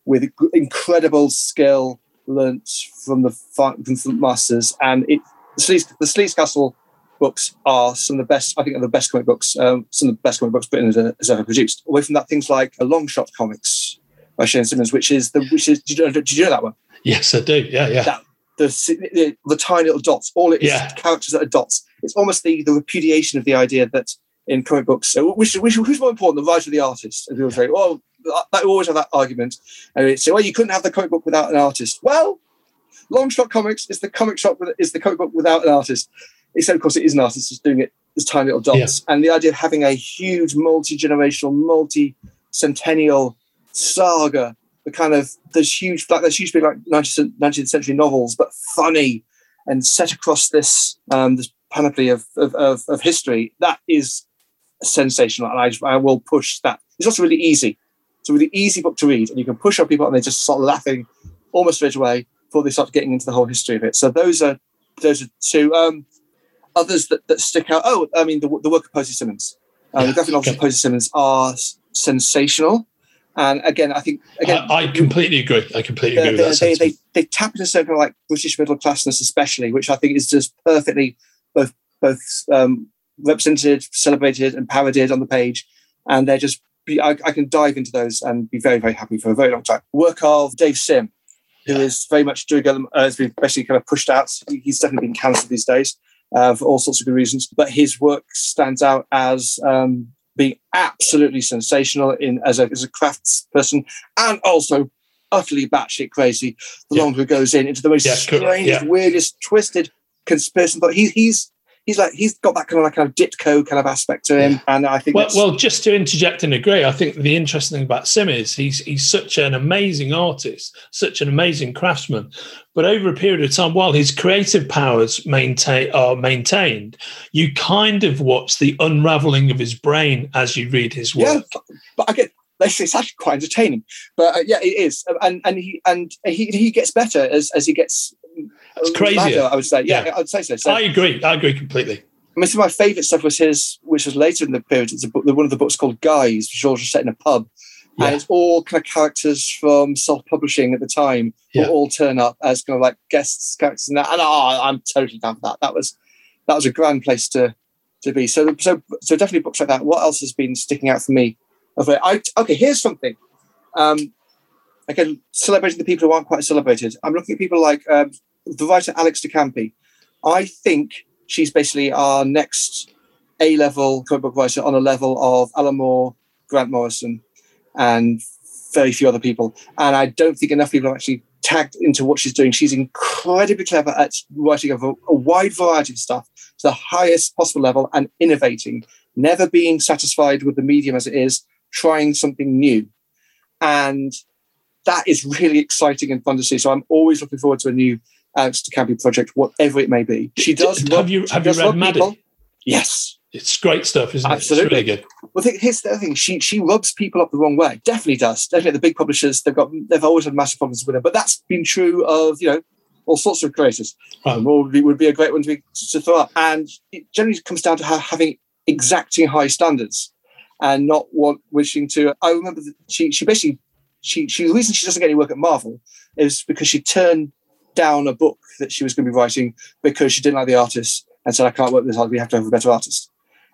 with incredible skill learnt from the from the masters. And it the Sleaze, the Sleaze Castle books are some of the best. I think are the best comic books. Um, some of the best comic books Britain has, has ever produced. Away from that, things like long shot comics. By Shane Simmons, which is the which is did you know, did you know that one? Yes, I do. Yeah, yeah. That, the, the, the tiny little dots, all it is Yeah. characters that are dots. It's almost the, the repudiation of the idea that in comic books, so which, which who's more important, the writer or the artist? And people say, well, I always have that argument. And it's say, well, you couldn't have the comic book without an artist. Well, Long Shot Comics is the comic shop with, is the comic book without an artist. Except, of course, it is an artist who's doing it as tiny little dots. And the idea of having a huge multi generational, multi centennial saga, the kind of there's huge like there's huge big like 19th, 19th century novels, but funny and set across this um, this panoply of, of, of, of history. That is sensational, and I, I will push that. It's also really easy. It's a really easy book to read, and you can push on people, and they just start laughing almost straight away before they start getting into the whole history of it. So those are those are two. Um, others that, that stick out. Oh, I mean the, the work of Posy Simmonds. Um, Yeah, the graphic novels okay. of Posy Simmonds are sensational, and again, I think again I, I completely agree. I completely they, agree with that. they, they, they tap into something like British middle classness, especially, which I think is just perfectly both both um, represented, celebrated, and parodied on the page, and they're just. Be, I, I can dive into those and be very very happy for a very long time. Work of Dave Sim, who is very much doing um, uh, has been basically kind of pushed out. He's definitely been cancelled these days uh, for all sorts of good reasons, but his work stands out as um, being absolutely sensational in as a as a crafts person and also utterly batshit crazy. The Yeah. longer it goes in into the most Yeah, strangest, Yeah. weirdest, twisted conspiracy. But he, he's he's like he's got that kind of like kind of Ditko kind of aspect to him, and I think Well, well, just to interject and agree, I think the interesting thing about Sim is he's he's such an amazing artist, such an amazing craftsman. But over a period of time, while his creative powers maintain are maintained, you kind of watch the unraveling of his brain as you read his work. yeah. But again, it's, it's actually quite entertaining. But uh, yeah, it is, and and he and he he gets better as as he gets. It's crazier. ladder, I would say. Yeah, Yeah. I'd say so. so I agree. I agree completely. I mean, some of my favourite stuff was his, which was later in the period. It's a book, one of the books called Guys, which was set in a pub. Yeah. And it's all kind of characters from self publishing at the time Yeah. all turn up as kind of like guests, characters in that. And oh, I'm totally down for that. That was that was a grand place to to be. So so so definitely books like that. What else has been sticking out for me? Of it? I okay, here's something. Um again, celebrating the people who aren't quite celebrated. I'm looking at people like um, the writer Alex de Campi. I think she's basically our next A level comic book writer on a level of Alan Moore, Grant Morrison, and very few other people. And I don't think enough people have actually tagged into what she's doing. She's incredibly clever at writing a, a wide variety of stuff to the highest possible level and innovating, never being satisfied with the medium as it is, trying something new. And that is really exciting and fun to see. So I'm always looking forward to a new Alex de Campi project, whatever it may be. She does. Have rub- you have you read Madi? people. Yes. It's great stuff, isn't it? Absolutely. Really good. Well, th- here's the other thing. She she rubs people up the wrong way. Definitely does. Definitely, the big publishers they've got they've always had massive problems with her. But that's been true of you know all sorts of creators. Um, would be, would be a great one to, be, to throw up. And it generally comes down to her having exacting high standards and not want wishing to. I remember that she she basically she she the reason she doesn't get any work at Marvel is because she turned down a book that she was going to be writing because she didn't like the artist and said I can't work with this. We have to have a better artist.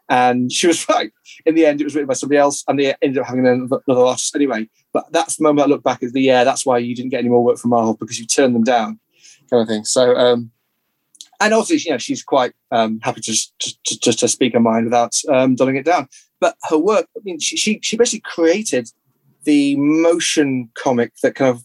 And she was right. In the end, it was written by somebody else, and they ended up having another artist anyway. But that's the moment I look back at the yeah, that's why you didn't get any more work from Marvel because you turned them down, kind of thing. So, um, and also, you know, she's quite um, happy to just to, to, to speak her mind without um, dulling it down. But her work, I mean, she she, she basically created the motion comic that kind of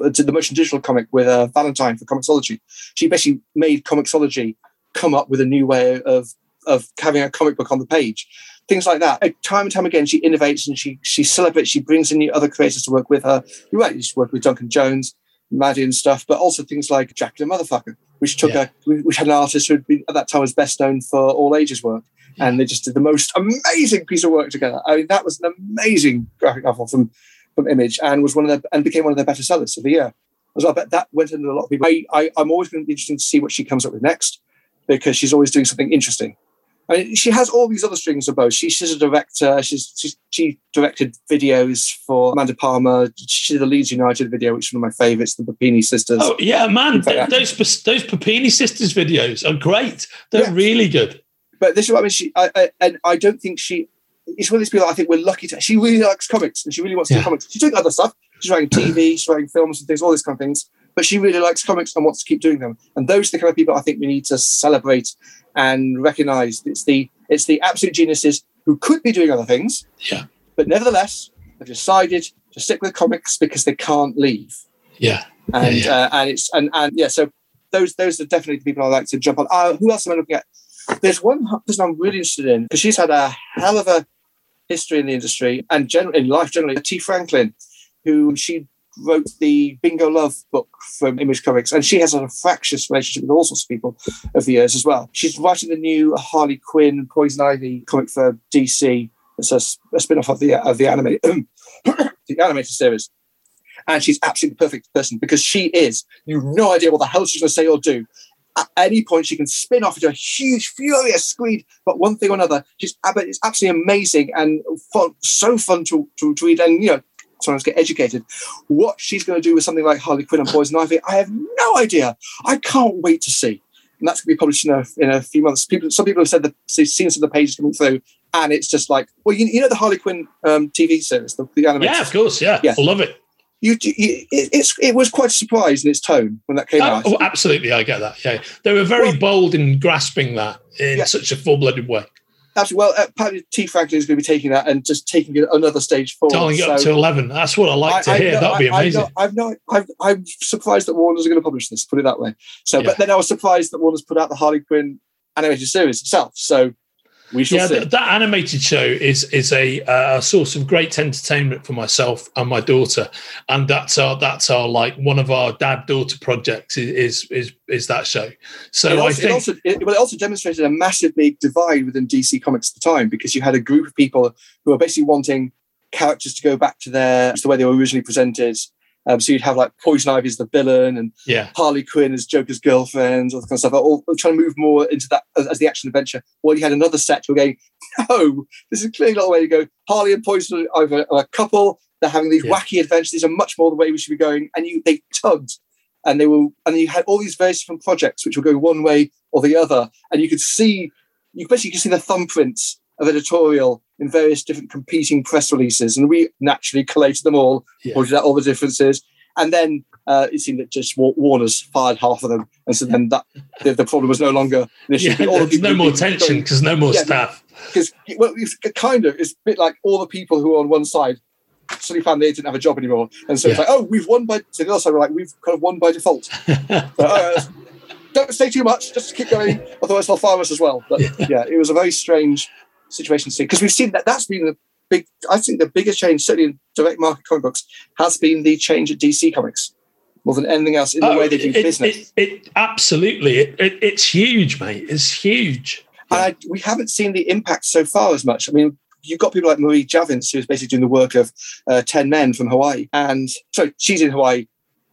uh, the motion digital comic with uh, Valentine for Comixology. She basically made Comixology come up with a new way of of having a comic book on the page. Things like that. Uh, Time and time again, she innovates and she she celebrates. She brings in new other creators to work with her. You're right. She's worked with Duncan Jones, Madi and stuff, but also things like Jack the Motherfucker, which took Yeah. a which had an artist who been at that time was best known for all ages work. And they just did the most amazing piece of work together. I mean, that was an amazing graphic novel from from Image, and was one of their and became one of their better sellers of the year. As well, but that went into a lot of people. I, I I'm always going to be interested to see what she comes up with next because she's always doing something interesting. I mean, she has all these other strings of bows. She, she's a director. She's, she's she directed videos for Amanda Palmer. She did the Leeds United video, which is one of my favourites, the Puppini sisters. Oh yeah, man! Fact, Those those Puppini sisters videos are great. They're Yeah. really good. But this is what I mean. She I, I, and I don't think she. It's one of these people. I think we're lucky to. She really likes comics and she really wants to Yeah. do comics. She's doing other stuff. She's writing TV, she's writing films and things, all these kind of things. But she really likes comics and wants to keep doing them. And those are the kind of people I think we need to celebrate and recognize. It's the it's the absolute geniuses who could be doing other things. Yeah. But nevertheless, have decided to stick with comics because they can't leave. Yeah. And yeah, yeah. Uh, and it's and and yeah, so those those are definitely the people I like to jump on. Uh, who else am I looking at? There's one person I'm really interested in because she's had a hell of a history in the industry and generally in life generally. Tee Franklin, who she wrote the Bingo Love book from Image Comics, and she has a fractious relationship with all sorts of people over the years as well. She's writing the new Harley Quinn Poison Ivy comic for DC. It's a, a spin-off of the of the anime the animated series. And she's absolutely the perfect person because she is, you have no idea what the hell she's going to say or do. At any point, she can spin off into a huge, furious screed, but one thing or another. She's it's absolutely amazing and fun, so fun to, to, to read. And, you know, sometimes get educated. What she's going to do with something like Harley Quinn and Poison Ivy, I have no idea. I can't wait to see. And that's going to be published in a, in a few months. People, some people have said that they've seen some of the pages coming through, and it's just like, well, you, you know the Harley Quinn um, TV series, the, the animated. Yeah, of course. Yeah, Yeah. I love it. You, you, it, it's, it was quite a surprise in its tone when that came Oh, out. oh, absolutely, I get that. Yeah, they were very Well- bold in grasping that in Yeah. such a full-blooded way, Absolutely. Well, uh, apparently Tee Franklin is going to be taking that and just taking it another stage forward. dialing it up to eleven. That's what I like to I- I hear. That'd be I- I amazing. I've not, I've, I'm surprised that Warner's are going to publish this. Put it that way. So, Yeah. but then I was surprised that Warner's put out the Harley Quinn animated series itself. So we shall yeah, th- that animated show is is a, uh, source of great entertainment for myself and my daughter, and that's our that's our like one of our dad daughter projects is, is is is that show. So it I think it, also, it, well, it also demonstrated a massive big divide within DC Comics at the time because you had a group of people who were basically wanting characters to go back to their to the way they were originally presented. Um, so you'd have like Poison Ivy as the villain and yeah, Harley Quinn as Joker's girlfriend, all that kind of stuff, all trying to move more into that as, as the action adventure. Well, you had another set who were going, no, this is clearly not the way to go. Harley and Poison Ivy are a couple. They're having these Yeah. wacky adventures. These are much more the way we should be going. And you, they tugged, and they were, and you had all these various different projects which were going one way or the other, and you could see, you basically could see the thumbprints of editorial in various different competing press releases, and we naturally collated them all Yeah. pointed out all the differences. And then uh, it seemed that just Warner's fired half of them, and so then that the, the problem was no longer an issue. yeah. All the no more tension because no more Yeah, staff. because well, it's kind of it's a bit like all the people who are on one side suddenly found they didn't have a job anymore, and so it's like, oh, we've won by. So the other side were like, we've kind of won by default. So, uh, don't say too much, just keep going, otherwise they'll fire us as well. But yeah, it was a very strange situation to see because we've seen that that's been the big. I think the biggest change, certainly in direct market comic books, has been the change at DC Comics more than anything else in the Oh, way they do it, business. It, it absolutely it, it, it's huge, mate. It's huge. And I, we haven't seen the impact so far as much. I mean, you've got people like Marie Javins, who's basically doing the work of uh, 10 men from Hawaii. And so she's in Hawaii.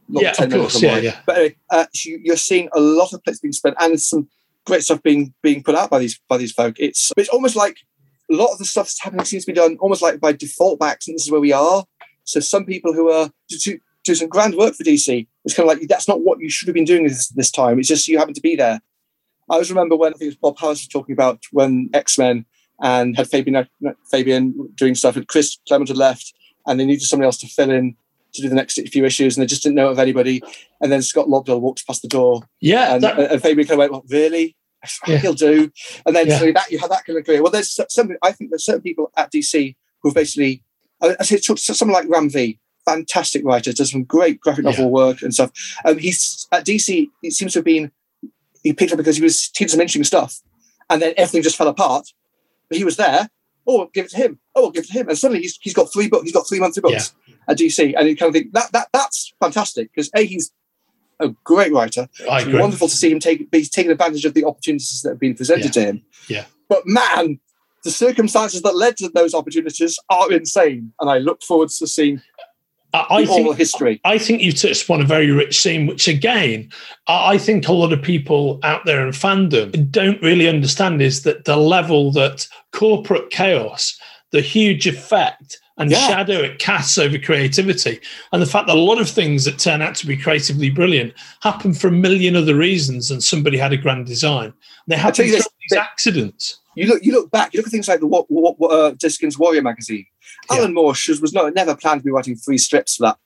Not Yeah, 10 of men course, from yeah, Hawaii. yeah. But anyway, uh, you're seeing a lot of plates being spent and some great stuff being being put out by these by these folk. It's it's almost like a lot of the stuff that's happening seems to be done almost like by default by accident. This is where we are. So some people who are to, to do some grand work for DC, it's kind of like that's not what you should have been doing this, this time. It's just you happen to be there. I always remember when I think it was Bob Harras was talking about when X Men and had Fabian Fabian doing stuff, and Chris Claremont had left, and they needed somebody else to fill in to do the next few issues, and they just didn't know of anybody. And then Scott Lobdell walked past the door, Yeah, and, that- and Fabian kind of went, well, "Really? Yeah. He'll do." And then Yeah. so that you have that kind of career. Well, there's some. I think there's certain people at DC who've basically. I say someone like Ram V, fantastic writer, does some great graphic Yeah. novel work and stuff. Um, he's at DC. It seems to have been he picked up because he was he did some interesting stuff, and then everything just fell apart. But he was there. Oh, we'll give it to him. Oh, we'll give it to him. And suddenly he's he's got three books. He's got three monthly books at DC, and you kind of think that that that's fantastic because a he's a great writer. I It's agree. wonderful to see him take he's taking advantage of the opportunities that have been presented Yeah. to him. Yeah. But man, the circumstances that led to those opportunities are insane, and I look forward to seeing I, I think history. I think you've touched upon a very rich theme, which again, I think a lot of people out there in fandom don't really understand is that the level that corporate chaos, the huge effect and Yeah. shadow it casts over creativity, and the fact that a lot of things that turn out to be creatively brilliant happen for a million other reasons, and somebody had a grand design. They happen through these accidents. You look, you look back, you look at things like the what, what, uh, Dez Skinn's Warrior magazine. Yeah. Alan Moore was, was not never planned to be writing three strips for that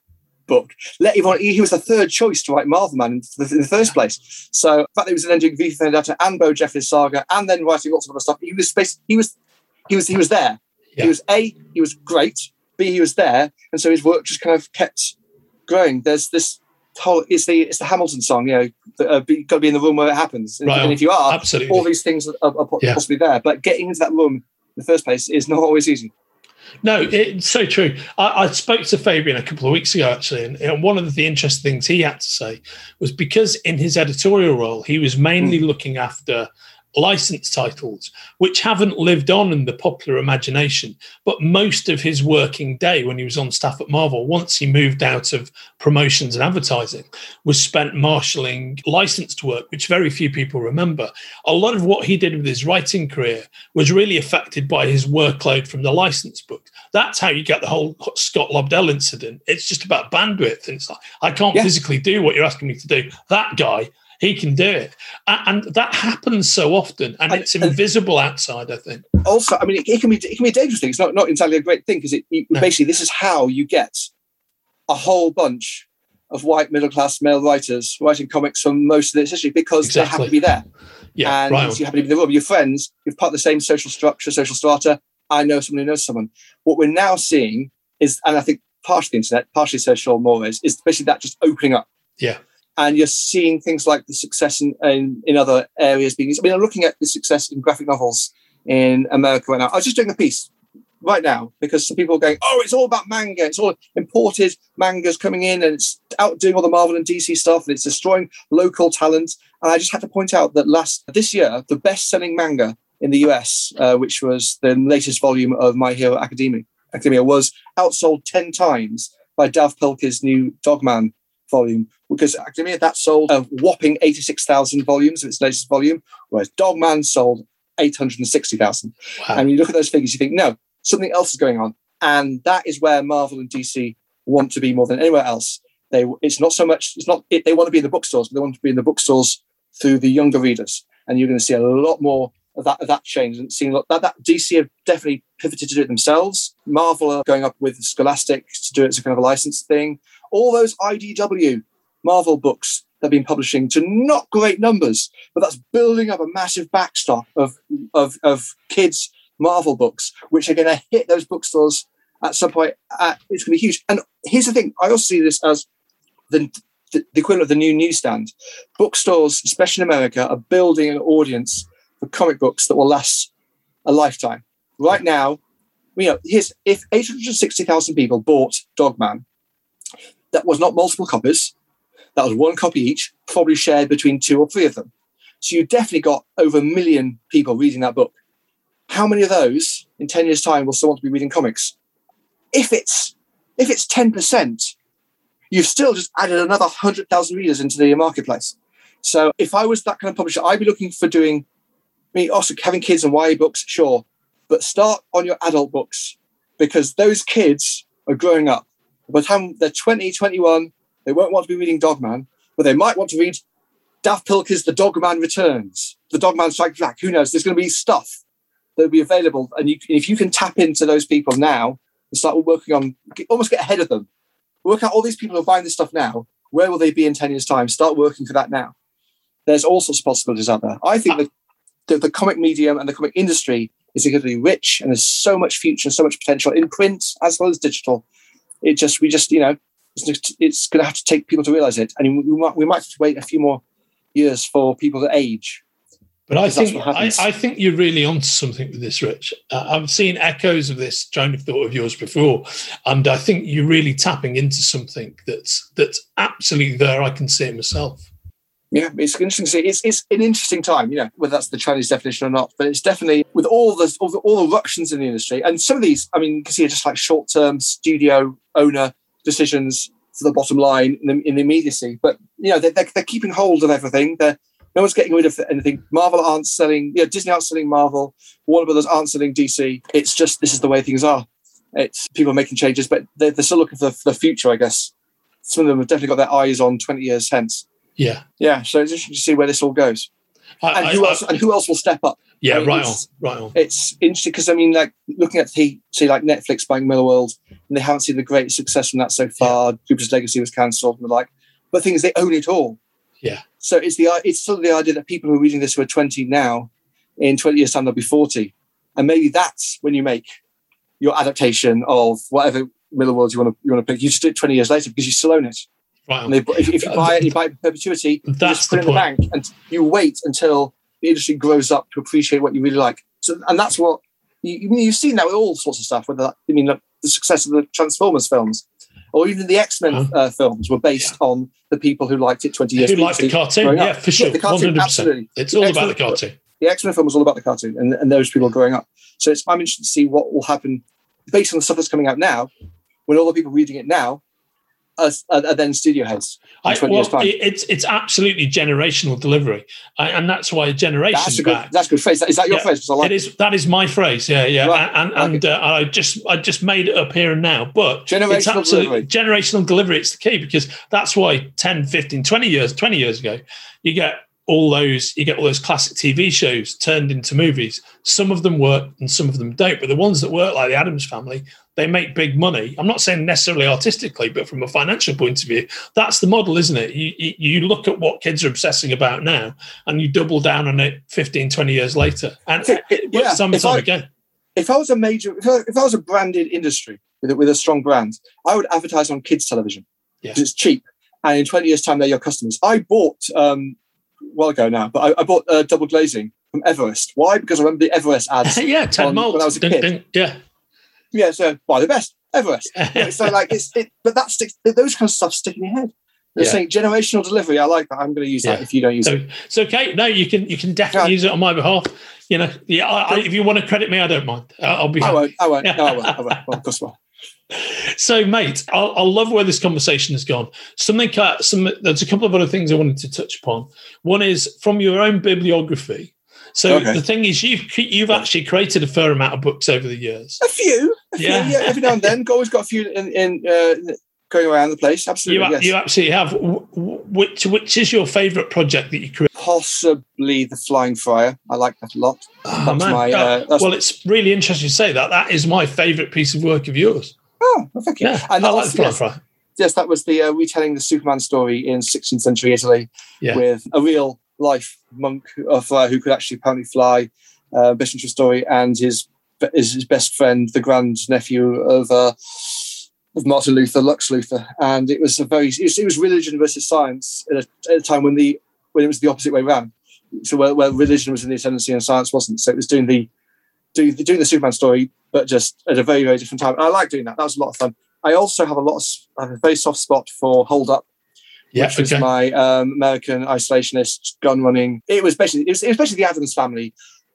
book. Let everyone, he was the third choice to write Marvel Man in the, in the first place. So the fact that he was an doing V for Vendetta and Bojeffries saga, and then writing lots of other stuff, he was space. He was he was he was there. Yeah. He was a he was great. B he was there, and so his work just kind of kept growing. There's this whole it's the it's the Hamilton song, you know, the, uh, be, got to be in the room where it happens. And, Right. and if you are, Absolutely. all these things are, are Yeah. possibly there. But getting into that room in the first place is not always easy. No, it's so true. I, I spoke to Fabian a couple of weeks ago, actually, and, and one of the interesting things he had to say was because in his editorial role, he was mainly looking after licensed titles, which haven't lived on in the popular imagination. But most of his working day when he was on staff at Marvel, once he moved out of promotions and advertising, was spent marshalling licensed work, which very few people remember. A lot of what he did with his writing career was really affected by his workload from the licensed books. That's how you get the whole Scott Lobdell incident. It's just about bandwidth. And it's like, I can't Yeah. physically do what you're asking me to do. That guy, he can do it. And that happens so often, and And- it's and- invisible outside, I think. Also, I mean, it, it can be it can be a dangerous thing. It's not not entirely a great thing because it, No. basically this is how you get a whole bunch of white middle class male writers writing comics from most of this history because they happen to be there. Yeah, and right. you happen to be in the room. Your friends, you've part of the same social structure, social strata. I know someone who knows someone. What we're now seeing is, and I think partially the internet, partially social mores, is basically that just opening up. Yeah. And you're seeing things like the success in, in, in other areas being. I mean, I'm looking at the success in graphic novels in America right now. I was just doing a piece right now because some people are going, oh, it's all about manga. It's all imported mangas coming in and it's outdoing all the Marvel and DC stuff and it's destroying local talent. And I just had to point out that last this year, the best-selling manga in the US, uh, which was the latest volume of My Hero Academia, Academia was outsold 10 times by Dav Pilkey's new Dogman volume, because Academia that sold a whopping 86,000 volumes of its latest volume, whereas Dogman sold 860,000. Wow. And you look at those figures, you think, no, something else is going on. And that is where Marvel and DC want to be more than anywhere else. They, it's not so much, it's not, it, they want to be in the bookstores, but they want to be in the bookstores through the younger readers. And you're going to see a lot more that, that change and seeing that, that DC have definitely pivoted to do it themselves. Marvel are going up with Scholastic to do it as a kind of a licensed thing. All those IDW Marvel books they've been publishing to not great numbers, but that's building up a massive backstop of, of, of kids' Marvel books, which are going to hit those bookstores at some point. Uh, it's going to be huge. And here's the thing I also see this as the, the equivalent of the new newsstand. Bookstores, especially in America, are building an audience for comic books that will last a lifetime. Right now, you know, here's if 860,000 people bought Dogman, that was not multiple copies, that was one copy each, probably shared between two or three of them. So you definitely got over a million people reading that book. How many of those in 10 years' time will still want to be reading comics? If it's if it's 10%, you've still just added another 100,000 readers into the marketplace. So if I was that kind of publisher, I'd be looking for doing, mean, also having kids and YA books, sure, but start on your adult books because those kids are growing up. By the time they're 20, 21, they won't want to be reading Dogman, but they might want to read Dav Pilkey's The Dogman Returns, The Dogman Strikes Back. Who knows? There's going to be stuff that will be available. And you, if you can tap into those people now and start working on, almost get ahead of them, work out all these people who are buying this stuff now, where will they be in 10 years' time? Start working for that now. There's all sorts of possibilities out there. I think uh, that the, the comic medium and the comic industry is incredibly rich and there's so much future, so much potential in print as well as digital. It just, we just, you know, it's, it's going to have to take people to realize it. And we might, we might have to wait a few more years for people to age. But I think I. I think you're really onto something with this, Rich. Uh, I've seen echoes of this train of thought of yours before, and I think you're really tapping into something that's that's absolutely there. I can see it myself. Yeah, it's interesting to see. It's, it's an interesting time, you know, whether that's the Chinese definition or not. But it's definitely with all the all the, all the ructions in the industry, and some of these, I mean, you can see just like short term studio owner decisions for the bottom line in the, in the immediacy. But you know, they're, they're, they're keeping hold of everything. They're no one's getting rid of anything. Marvel aren't selling. You know, Disney aren't selling Marvel. Warner Brothers aren't selling DC. It's just this is the way things are. It's people are making changes, but they're, they're still looking for the, for the future, I guess. Some of them have definitely got their eyes on twenty years hence. Yeah, Yeah, so it's interesting to see where this all goes, I, and I- who I- else and who else will step up. Yeah, Like, right on, right on. It's interesting because I mean, like looking at the say like Netflix buying Millarworld, and they haven't seen the great success from that so far. Jupiter's Legacy was cancelled and the like. But the thing is, they own it all. Yeah. So it's the it's sort of the idea that people who are reading this who are 20 now, in 20 years time they'll be 40, and maybe that's when you make your adaptation of whatever Millarworld you want to you want to pick. You just do it 20 years later because you still own it. Right. And they, if, if you buy it, you buy it in perpetuity. you That's just put the it in the bank, and you wait until the industry grows up to appreciate what you really like. So, and that's what you, you- you've seen that with all sorts of stuff. Whether that, I mean, like, the success of the Transformers films, or even the X Men Uh-huh. uh, films, were based on the people who liked it 20 years. Who liked the cartoon? Yeah, for sure. the cartoon, 100%. absolutely. It's all about the cartoon. The X Men film was all about the cartoon, and, and those people growing up. So it's, I'm interested to see what will happen based on the stuff that's coming out now, when all the people reading it now are, are then studio heads. I, well, it's it's absolutely generational delivery, I, and that's why generation That's a good. back. That's a good phrase. Is that your Yeah, phrase? like it is that is my phrase. Yeah, yeah, Right, and okay. and uh, I just I just made it up here and now, but Generational absolutely delivery. generational delivery. It's the key because that's why 10, 15, 20 years, 20 years ago, you get all those you get all those classic TV shows turned into movies. Some of them work and some of them don't, but the ones that work, like the Addams Family, they make big money. I'm not saying necessarily artistically, but from a financial point of view, that's the model, isn't it? You, you, look at what kids are obsessing about now and you double down on it 15, 20 years later. And it works yeah, time and if time I- again. if I was a major, if I, if I was a branded industry with a, with a strong brand, I would advertise on kids television Yeah. because it's cheap, and in twenty years' time, they're your customers. I bought um, a while ago now, but I, I bought uh, double glazing from Everest. Why? Because I remember the Everest ads. yeah, Ted on- when I was a Dun, kid. dun, yeah. Yeah, so why the best Everest? So like it's it, but that sticks. Those kind of stuff stick in your head. They're Yeah. saying generational delivery. I like that. I'm going to use that Yeah. if you don't use So it. it's okay. No, you can you can definitely Yeah. use it on my behalf. You know, yeah. I, I, if you want to credit me, I don't mind. I- I'll be I won't. I won't. No, I won't. I won't. Well, of course, won't. So, mate, I, I love where this conversation has gone. Something, uh, some there's a couple of other things I wanted to touch upon. One is from your own bibliography. So Okay. the thing is, you've you've actually created a fair amount of books over the years. A few. A few, Yeah. yeah. Every now and then, always got a few in, in uh, going around the place. Absolutely. a- yes. you absolutely have. Wh- wh- Which which is your favourite project that you created? Possibly the Flying Friar. I like that a lot. Oh, my. Uh, that's, well, it's really interesting to say that. That is my favourite piece of work of yours. oh, well, thank you. Yeah, and I like was, the Fly yes, yes, that was the uh, retelling the Superman story in 16th century Italy Yeah. with a real life monk uh, who could actually apparently fly. Uh, on true story, and his is his best friend, the grand nephew of uh, of Martin Luther, Lux Luther, and it was a very it was, it was religion versus science at a, at a time when the when it was the opposite way around. So where, where religion was in the ascendancy and science wasn't. So it was doing the doing, the, doing the Superman story, but just at a very very different time. And I like doing that. That was a lot of fun. I also have a lot of I have a very soft spot for Holed Up, Yeah, which was okay. my um, American isolationist gun running. It was basically it was, it was basically the Addams family,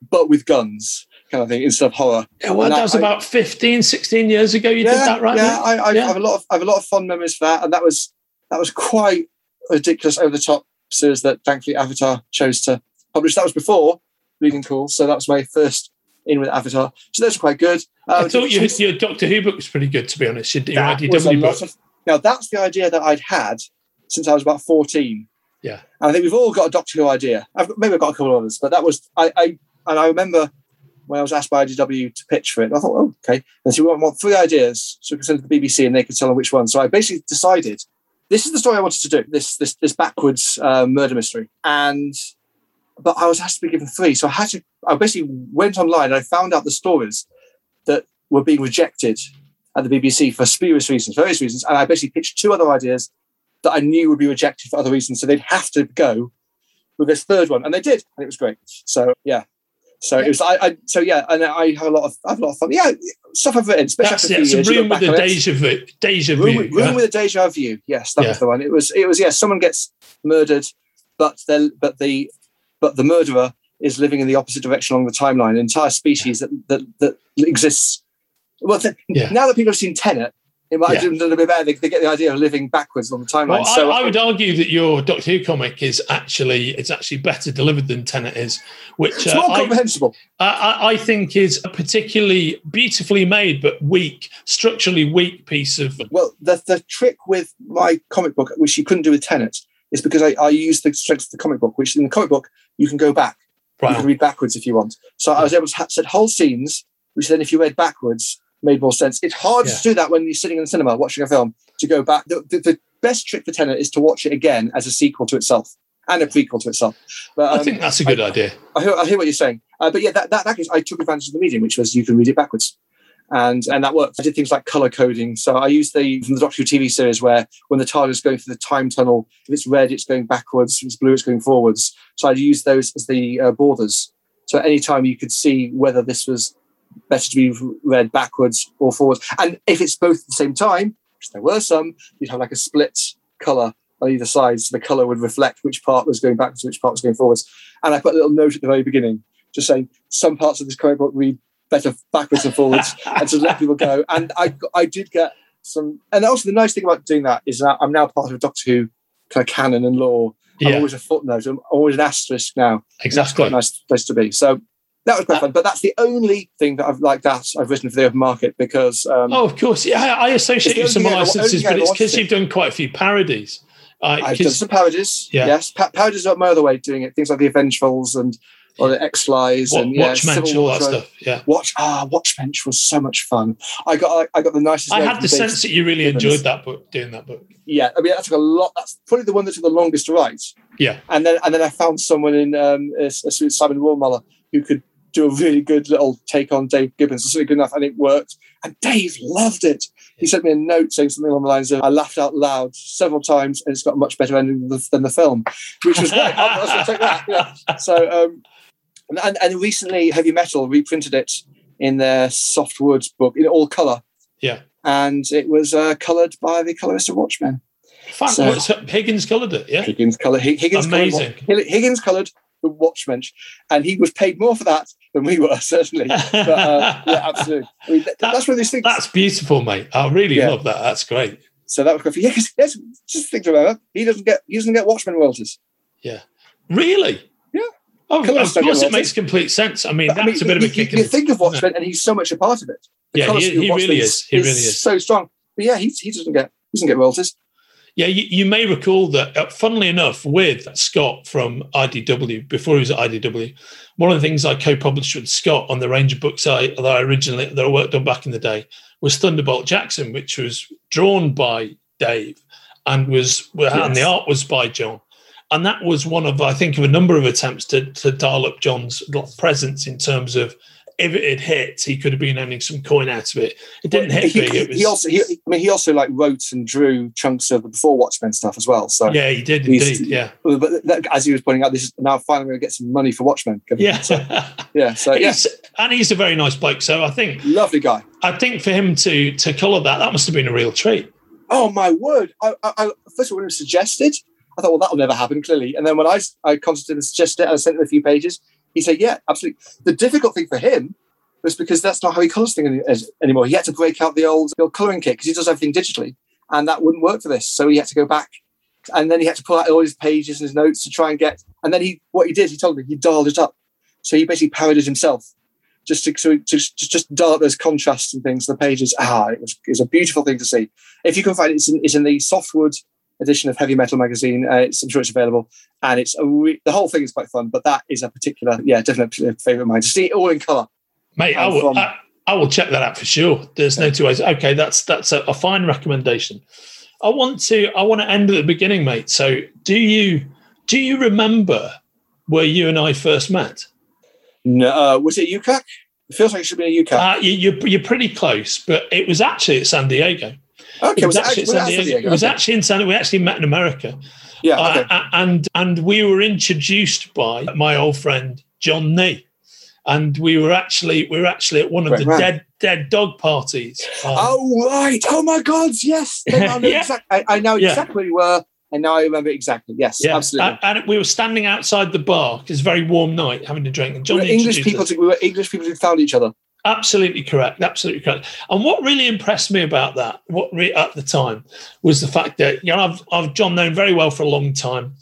but with guns kind of thing instead of horror. Yeah, well, and that I- was I- about 15, 16 years ago. You did that, right? Yeah. I, I Yeah. have a lot of I have a lot of fond memories for that, and that was that was quite ridiculous, over the top series that thankfully Avatar chose to publish. That was before Bleeding Cool, so that was my first in with Avatar. So those were quite good. I Um, thought your, your Doctor Who book was pretty good, to be honest. Your, your that was a IDW book. of- now that's the idea that I'd had since I was about fourteen. Yeah. and I think we've all got a Doctor Who idea. I've got, maybe I've got a couple of others, but that was I, I and I remember when I was asked by IDW to pitch for it. I thought, oh, okay. And so we want, want three ideas, so we can send to the BBC and they could tell them which one. So I basically decided this is the story I wanted to do. This this this backwards uh, murder mystery, and but I was asked to be given three, so I had to. I basically went online and I found out the stories that were being rejected at the BBC for spurious reasons, various reasons, and I basically pitched two other ideas that I knew would be rejected for other reasons. So they'd have to go with this third one, and they did, and it was great. So yeah, so it was. I, I so yeah, and I have a lot of I have a lot of fun. Yeah, stuff I've written, especially That's after it. a It's few a years. room with a back on it. deja vu. Deja vu. Room, with- room yeah. with a deja view. Yes, that Yeah. was the one. It was. It was. Yeah, someone gets murdered, but the but the but the murderer is living in the opposite direction along the timeline. An entire species that that that exists. Well, th- Yeah. now that people have seen Tenet, it might Yeah. have done a little bit better. They, they get the idea of living backwards on the timeline. Well, so I, I would argue that your Doctor Who comic is actually it's actually better delivered than Tenet is, which it's uh, more comprehensible. I, I- I think is a particularly beautifully made but weak, structurally weak piece of. Well, the the trick with my comic book, which you couldn't do with Tenet, is because I, I use the strength of the comic book, which in the comic book you can go back Wow. You can read backwards if you want. So I was able to set whole scenes, which then if you read backwards made more sense. It's hard Yeah. to do that when you're sitting in the cinema watching a film to go back. The, the, the best trick for Tenet is to watch it again as a sequel to itself and a prequel to itself. But I um, think that's a good idea. I hear, I hear what you're saying. Uh, but yeah, that, that, that case, I took advantage of the medium, which was you can read it backwards. And and that worked. I did things like color coding. So I used the from the Doctor Who TV series where when the TARDIS is going through the time tunnel, if it's red, it's going backwards. If it's blue, it's going forwards. So I used those as the uh, borders. So anytime you could see whether this was better to be read backwards or forwards. And if it's both at the same time, which there were some, you'd have like a split color on either side. So the color would reflect which part was going backwards, which part was going forwards. And I put a little note at the very beginning, just saying some parts of this comic book read better backwards and forwards, and to let people go. And I, I did get some. And also the nice thing about doing that is that I'm now part of Doctor Who kind of canon and law. I'm Yeah, always a footnote. I'm always an asterisk now. Quite exactly. a nice place to be. So that was quite fun. But that's the only thing that I've like that I've written for the open market because um, Oh, of course. Yeah, I I associate you with some licenses, but it's because you've done quite a few parodies. Uh, I've done some parodies. Yeah. Yes, pa- parodies are my other way of doing it. Things like the Avengefuls and or the X Flies and yeah, Watchmensch, all that stuff. Yeah. Watch ah, Watchmensch was so much fun. I got I, I got the nicest. I had the sense that you really enjoyed that book, doing that book. Yeah, I mean that took a lot. That's probably the one that took the longest to write. Yeah. and then and then I found someone in um, uh, Simon Woolmuller who could do a really good little take on Dave Gibbons. It's really good enough, and it worked. And Dave loved it. He sent me a note saying something along the lines of, "I laughed out loud several times, and it's got a much better ending than the, than the film," which was great. I'll, I'll take that. Yeah. So, um, and, and, and recently, Heavy Metal reprinted it in their Softwoods book in all color. Yeah. and it was uh, coloured by the colorist of Watchmen. Fact, So- Higgins coloured it, yeah? Higgins coloured. Higgins Amazing. Coloured, Higgins coloured the Watchmensch, and he was paid more for that than we were certainly. But uh, yeah, absolutely. I mean, that, That- that's one of these things. That's beautiful, mate. I really Yeah. love that. That's great. so that was good. for- Yes, yes. Just think remember, he doesn't get he doesn't get Watchmen royalties. Yeah, really? Yeah. Oh, of course, it makes complete sense. I mean, But, that's I mean, a bit of a kick you, you think of? Watchmen, and he's so much a part of it. The Yeah, he- he really is. He really is. so strong. But yeah, he, he doesn't get he doesn't get royalties. Yeah, you, you may recall that, uh, funnily enough, with Scott from IDW, before he was at IDW, one of the things I co-published with Scott on the range of books I that I originally that I worked on back in the day was Thunderbolt Jackson, which was drawn by Dave and was and the art was by John. And that was one of, I think, of a number of attempts to, to dial up John's presence in terms of if it had hit, he could have been earning some coin out of it. It didn't hit he, big. It was, he also he, I mean he also like wrote and drew chunks of the before Watchmen stuff as well. So yeah, he did indeed. Yeah, but that, as he was pointing out, this is now finally going to get some money for Watchmen. yeah. So, yeah. So yeah, He's- and he's a very nice bloke. So I think lovely guy. I think for him to to colour that, that must have been a real treat. Oh my word! I, I, I first of all when it was suggested, I thought, well, that'll never happen clearly. And then when I I contacted and suggested it, I sent him a few pages, he said, yeah, absolutely. The difficult thing for him was because that's not how he colours things anymore. He had to break out the old, old colouring kit because he does everything digitally, and that wouldn't work for this. So he had to go back, and then he had to pull out all his pages and his notes to try and get. And then he, what he did, he told me he dialed it up. So he basically parodied himself. Just to, so just, just just dial up those contrasts and things. The pages, ah, it was, it was a beautiful thing to see. If you can find it, it's in, it's in the softwood edition of Heavy Metal magazine. Uh, it's, I'm sure it's available, and it's a re- the whole thing is quite fun. But that is a particular, yeah, definitely a favourite of mine to see it all in colour. Mate, I will, from- I, I will check that out for sure. There's no two ways. Okay, that's that's a, a fine recommendation. I want to I want to end at the beginning, mate. So do you do you remember where you and I first met? No, uh, was it UKCAC? It feels like it should be a UKCAC. Uh, you, you're, you're pretty close, but it was actually at San Diego. Okay, It was, actually, was San Diego. Diego? It was actually in San. We actually met in America. yeah, Uh, okay. uh, and and we were introduced by my old friend John Nee, and we were actually we were actually at one of Right, the right. dead dead dog parties. Um, Oh right! Oh my God! Yes, I know, Yeah. exact- I, I know Yeah. exactly where you were, and now I remember exactly. Yes, yeah, absolutely. And, and we were standing outside the bar. It's a very warm night, having a drink. And we John were English people. To, we were English people who found each other. Absolutely correct. Absolutely correct. And what really impressed me about that, what re- at the time, was the fact that you know I've I've John known very well for a long time.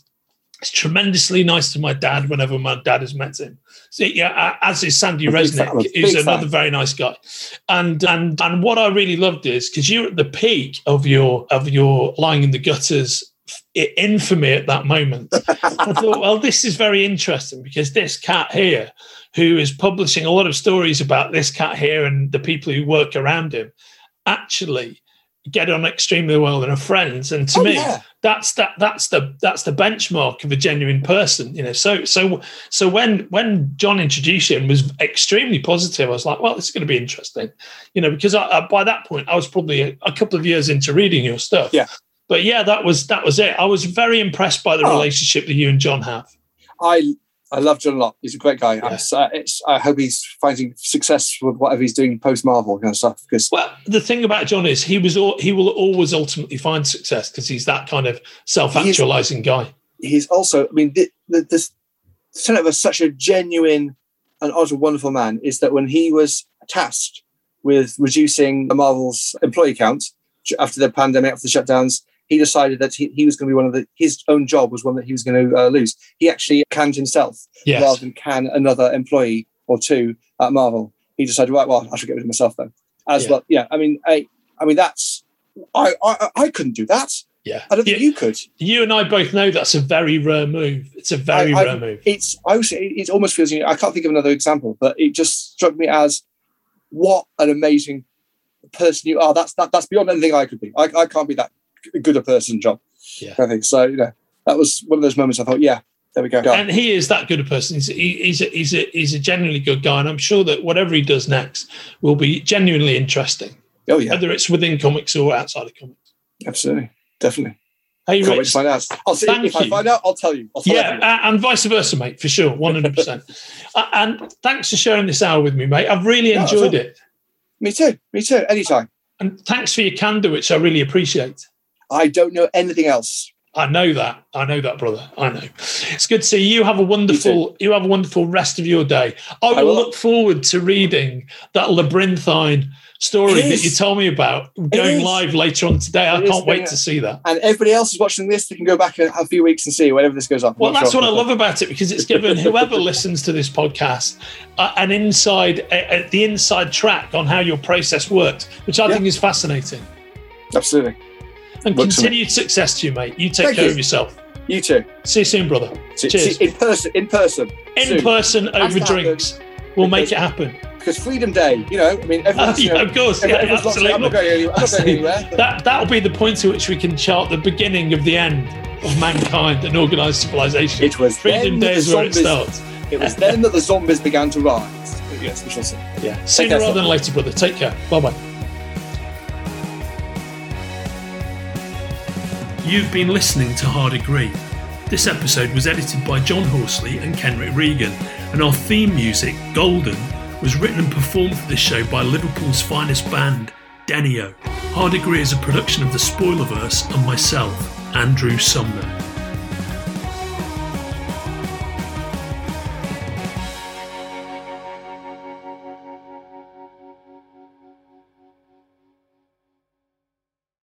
It's tremendously nice to my dad whenever my dad has met him. So yeah, as is Sandy Resnick, who's another fan. very nice guy. And and and what I really loved is because you're at the peak of your of your lying in the gutters infamy at that moment. I thought, well, this is very interesting because this cat here, who is publishing a lot of stories about this cat here and the people who work around him, actually get on extremely well and are friends. And to Oh, me, yeah. that's that that's the that's the benchmark of a genuine person. You know, so so so when when John introduced him was extremely positive. I was like, well, this is going to be interesting. You know, because I, I, by that point I was probably a, a couple of years into reading your stuff. Yeah. But yeah, that was that was it. I was very impressed by the Oh. relationship that you and John have. I I love John a lot. He's a great guy. Yeah. Uh, it's, I hope he's finding success with whatever he's doing post Marvel kind of stuff. Because Well, the thing about John is he was al- he will always ultimately find success because he's that kind of self-actualizing guy. he's also, I mean, the, the, this of a, such a genuine and and wonderful man is that when he was tasked with reducing Marvel's employee count after the pandemic, after the shutdowns, he decided that he, he was going to be one of the, his own job was one that he was going to uh, lose. He actually canned himself Yes. rather than can another employee or two at Marvel. He decided, right, well, I should get rid of myself then. As Yeah. well, yeah. I mean, I, I mean, that's I, I, I couldn't do that. yeah. I don't think you, you could. you and I both know that's a very rare move. It's a very I- I- rare move. It's I was, it almost feels. I can't think of another example, but it just struck me as what an amazing person you are. That's that, that's beyond anything I could be. I, I can't be that good a person, John. Yeah. I think so. You know, that was one of those moments. I thought, yeah, there we go. and he is that good a person. He's, he, he's, a, he's, a, he's a genuinely good guy, and I'm sure that whatever he does next will be genuinely interesting, oh yeah, whether it's within comics or outside of comics. absolutely, definitely. Hey, Can't wait to find out. I'll see Thank if I find out. I'll tell you. I'll tell yeah, everyone. and vice versa, mate, for sure, 100%. Uh, and thanks for sharing this hour with me, mate. I've really enjoyed sure. it. Me too. Me too. Anytime. And thanks for your candor, which I really appreciate. I don't know anything else. I know that. I know that, brother. I know. It's good to see you. Have a wonderful. You have a wonderful rest of your day. I will, will. look forward to reading that labyrinthine story that you told me about going live later on today. I can't wait to see that. And everybody else is watching this. They can go back a, a few weeks and see whenever this goes on. Well, that's sure. what I love about it because it's given whoever listens to this podcast uh, an inside, uh, uh, the inside track on how your process worked, which I Yeah. think is fascinating. Absolutely. And me. continued success to you, mate. You take Thank care you. of yourself. You too. See you soon, brother. See, Cheers. see, in person. In person. In soon. person over happen drinks. We'll make it happen. Because Freedom Day, you know, I mean, everyone's, you yeah, know, of course. Yeah, locked. I'm not absolutely. going anywhere. I'm not going anywhere. That that'll be the point to which we can chart the beginning of the end of mankind and organized civilization. It was Freedom Day is the where it starts. It was then that the zombies began to rise. Yes, we shall see. Yeah. Sooner rather than later, brother. Take care. Bye bye. You've been listening to Hard Agree. This episode was edited by John Horsley and Kenrick Regan, and our theme music, Golden, was written and performed for this show by Liverpool's finest band, Denio. Hard Agree is a production of the Spoilerverse and myself, Andrew Sumner.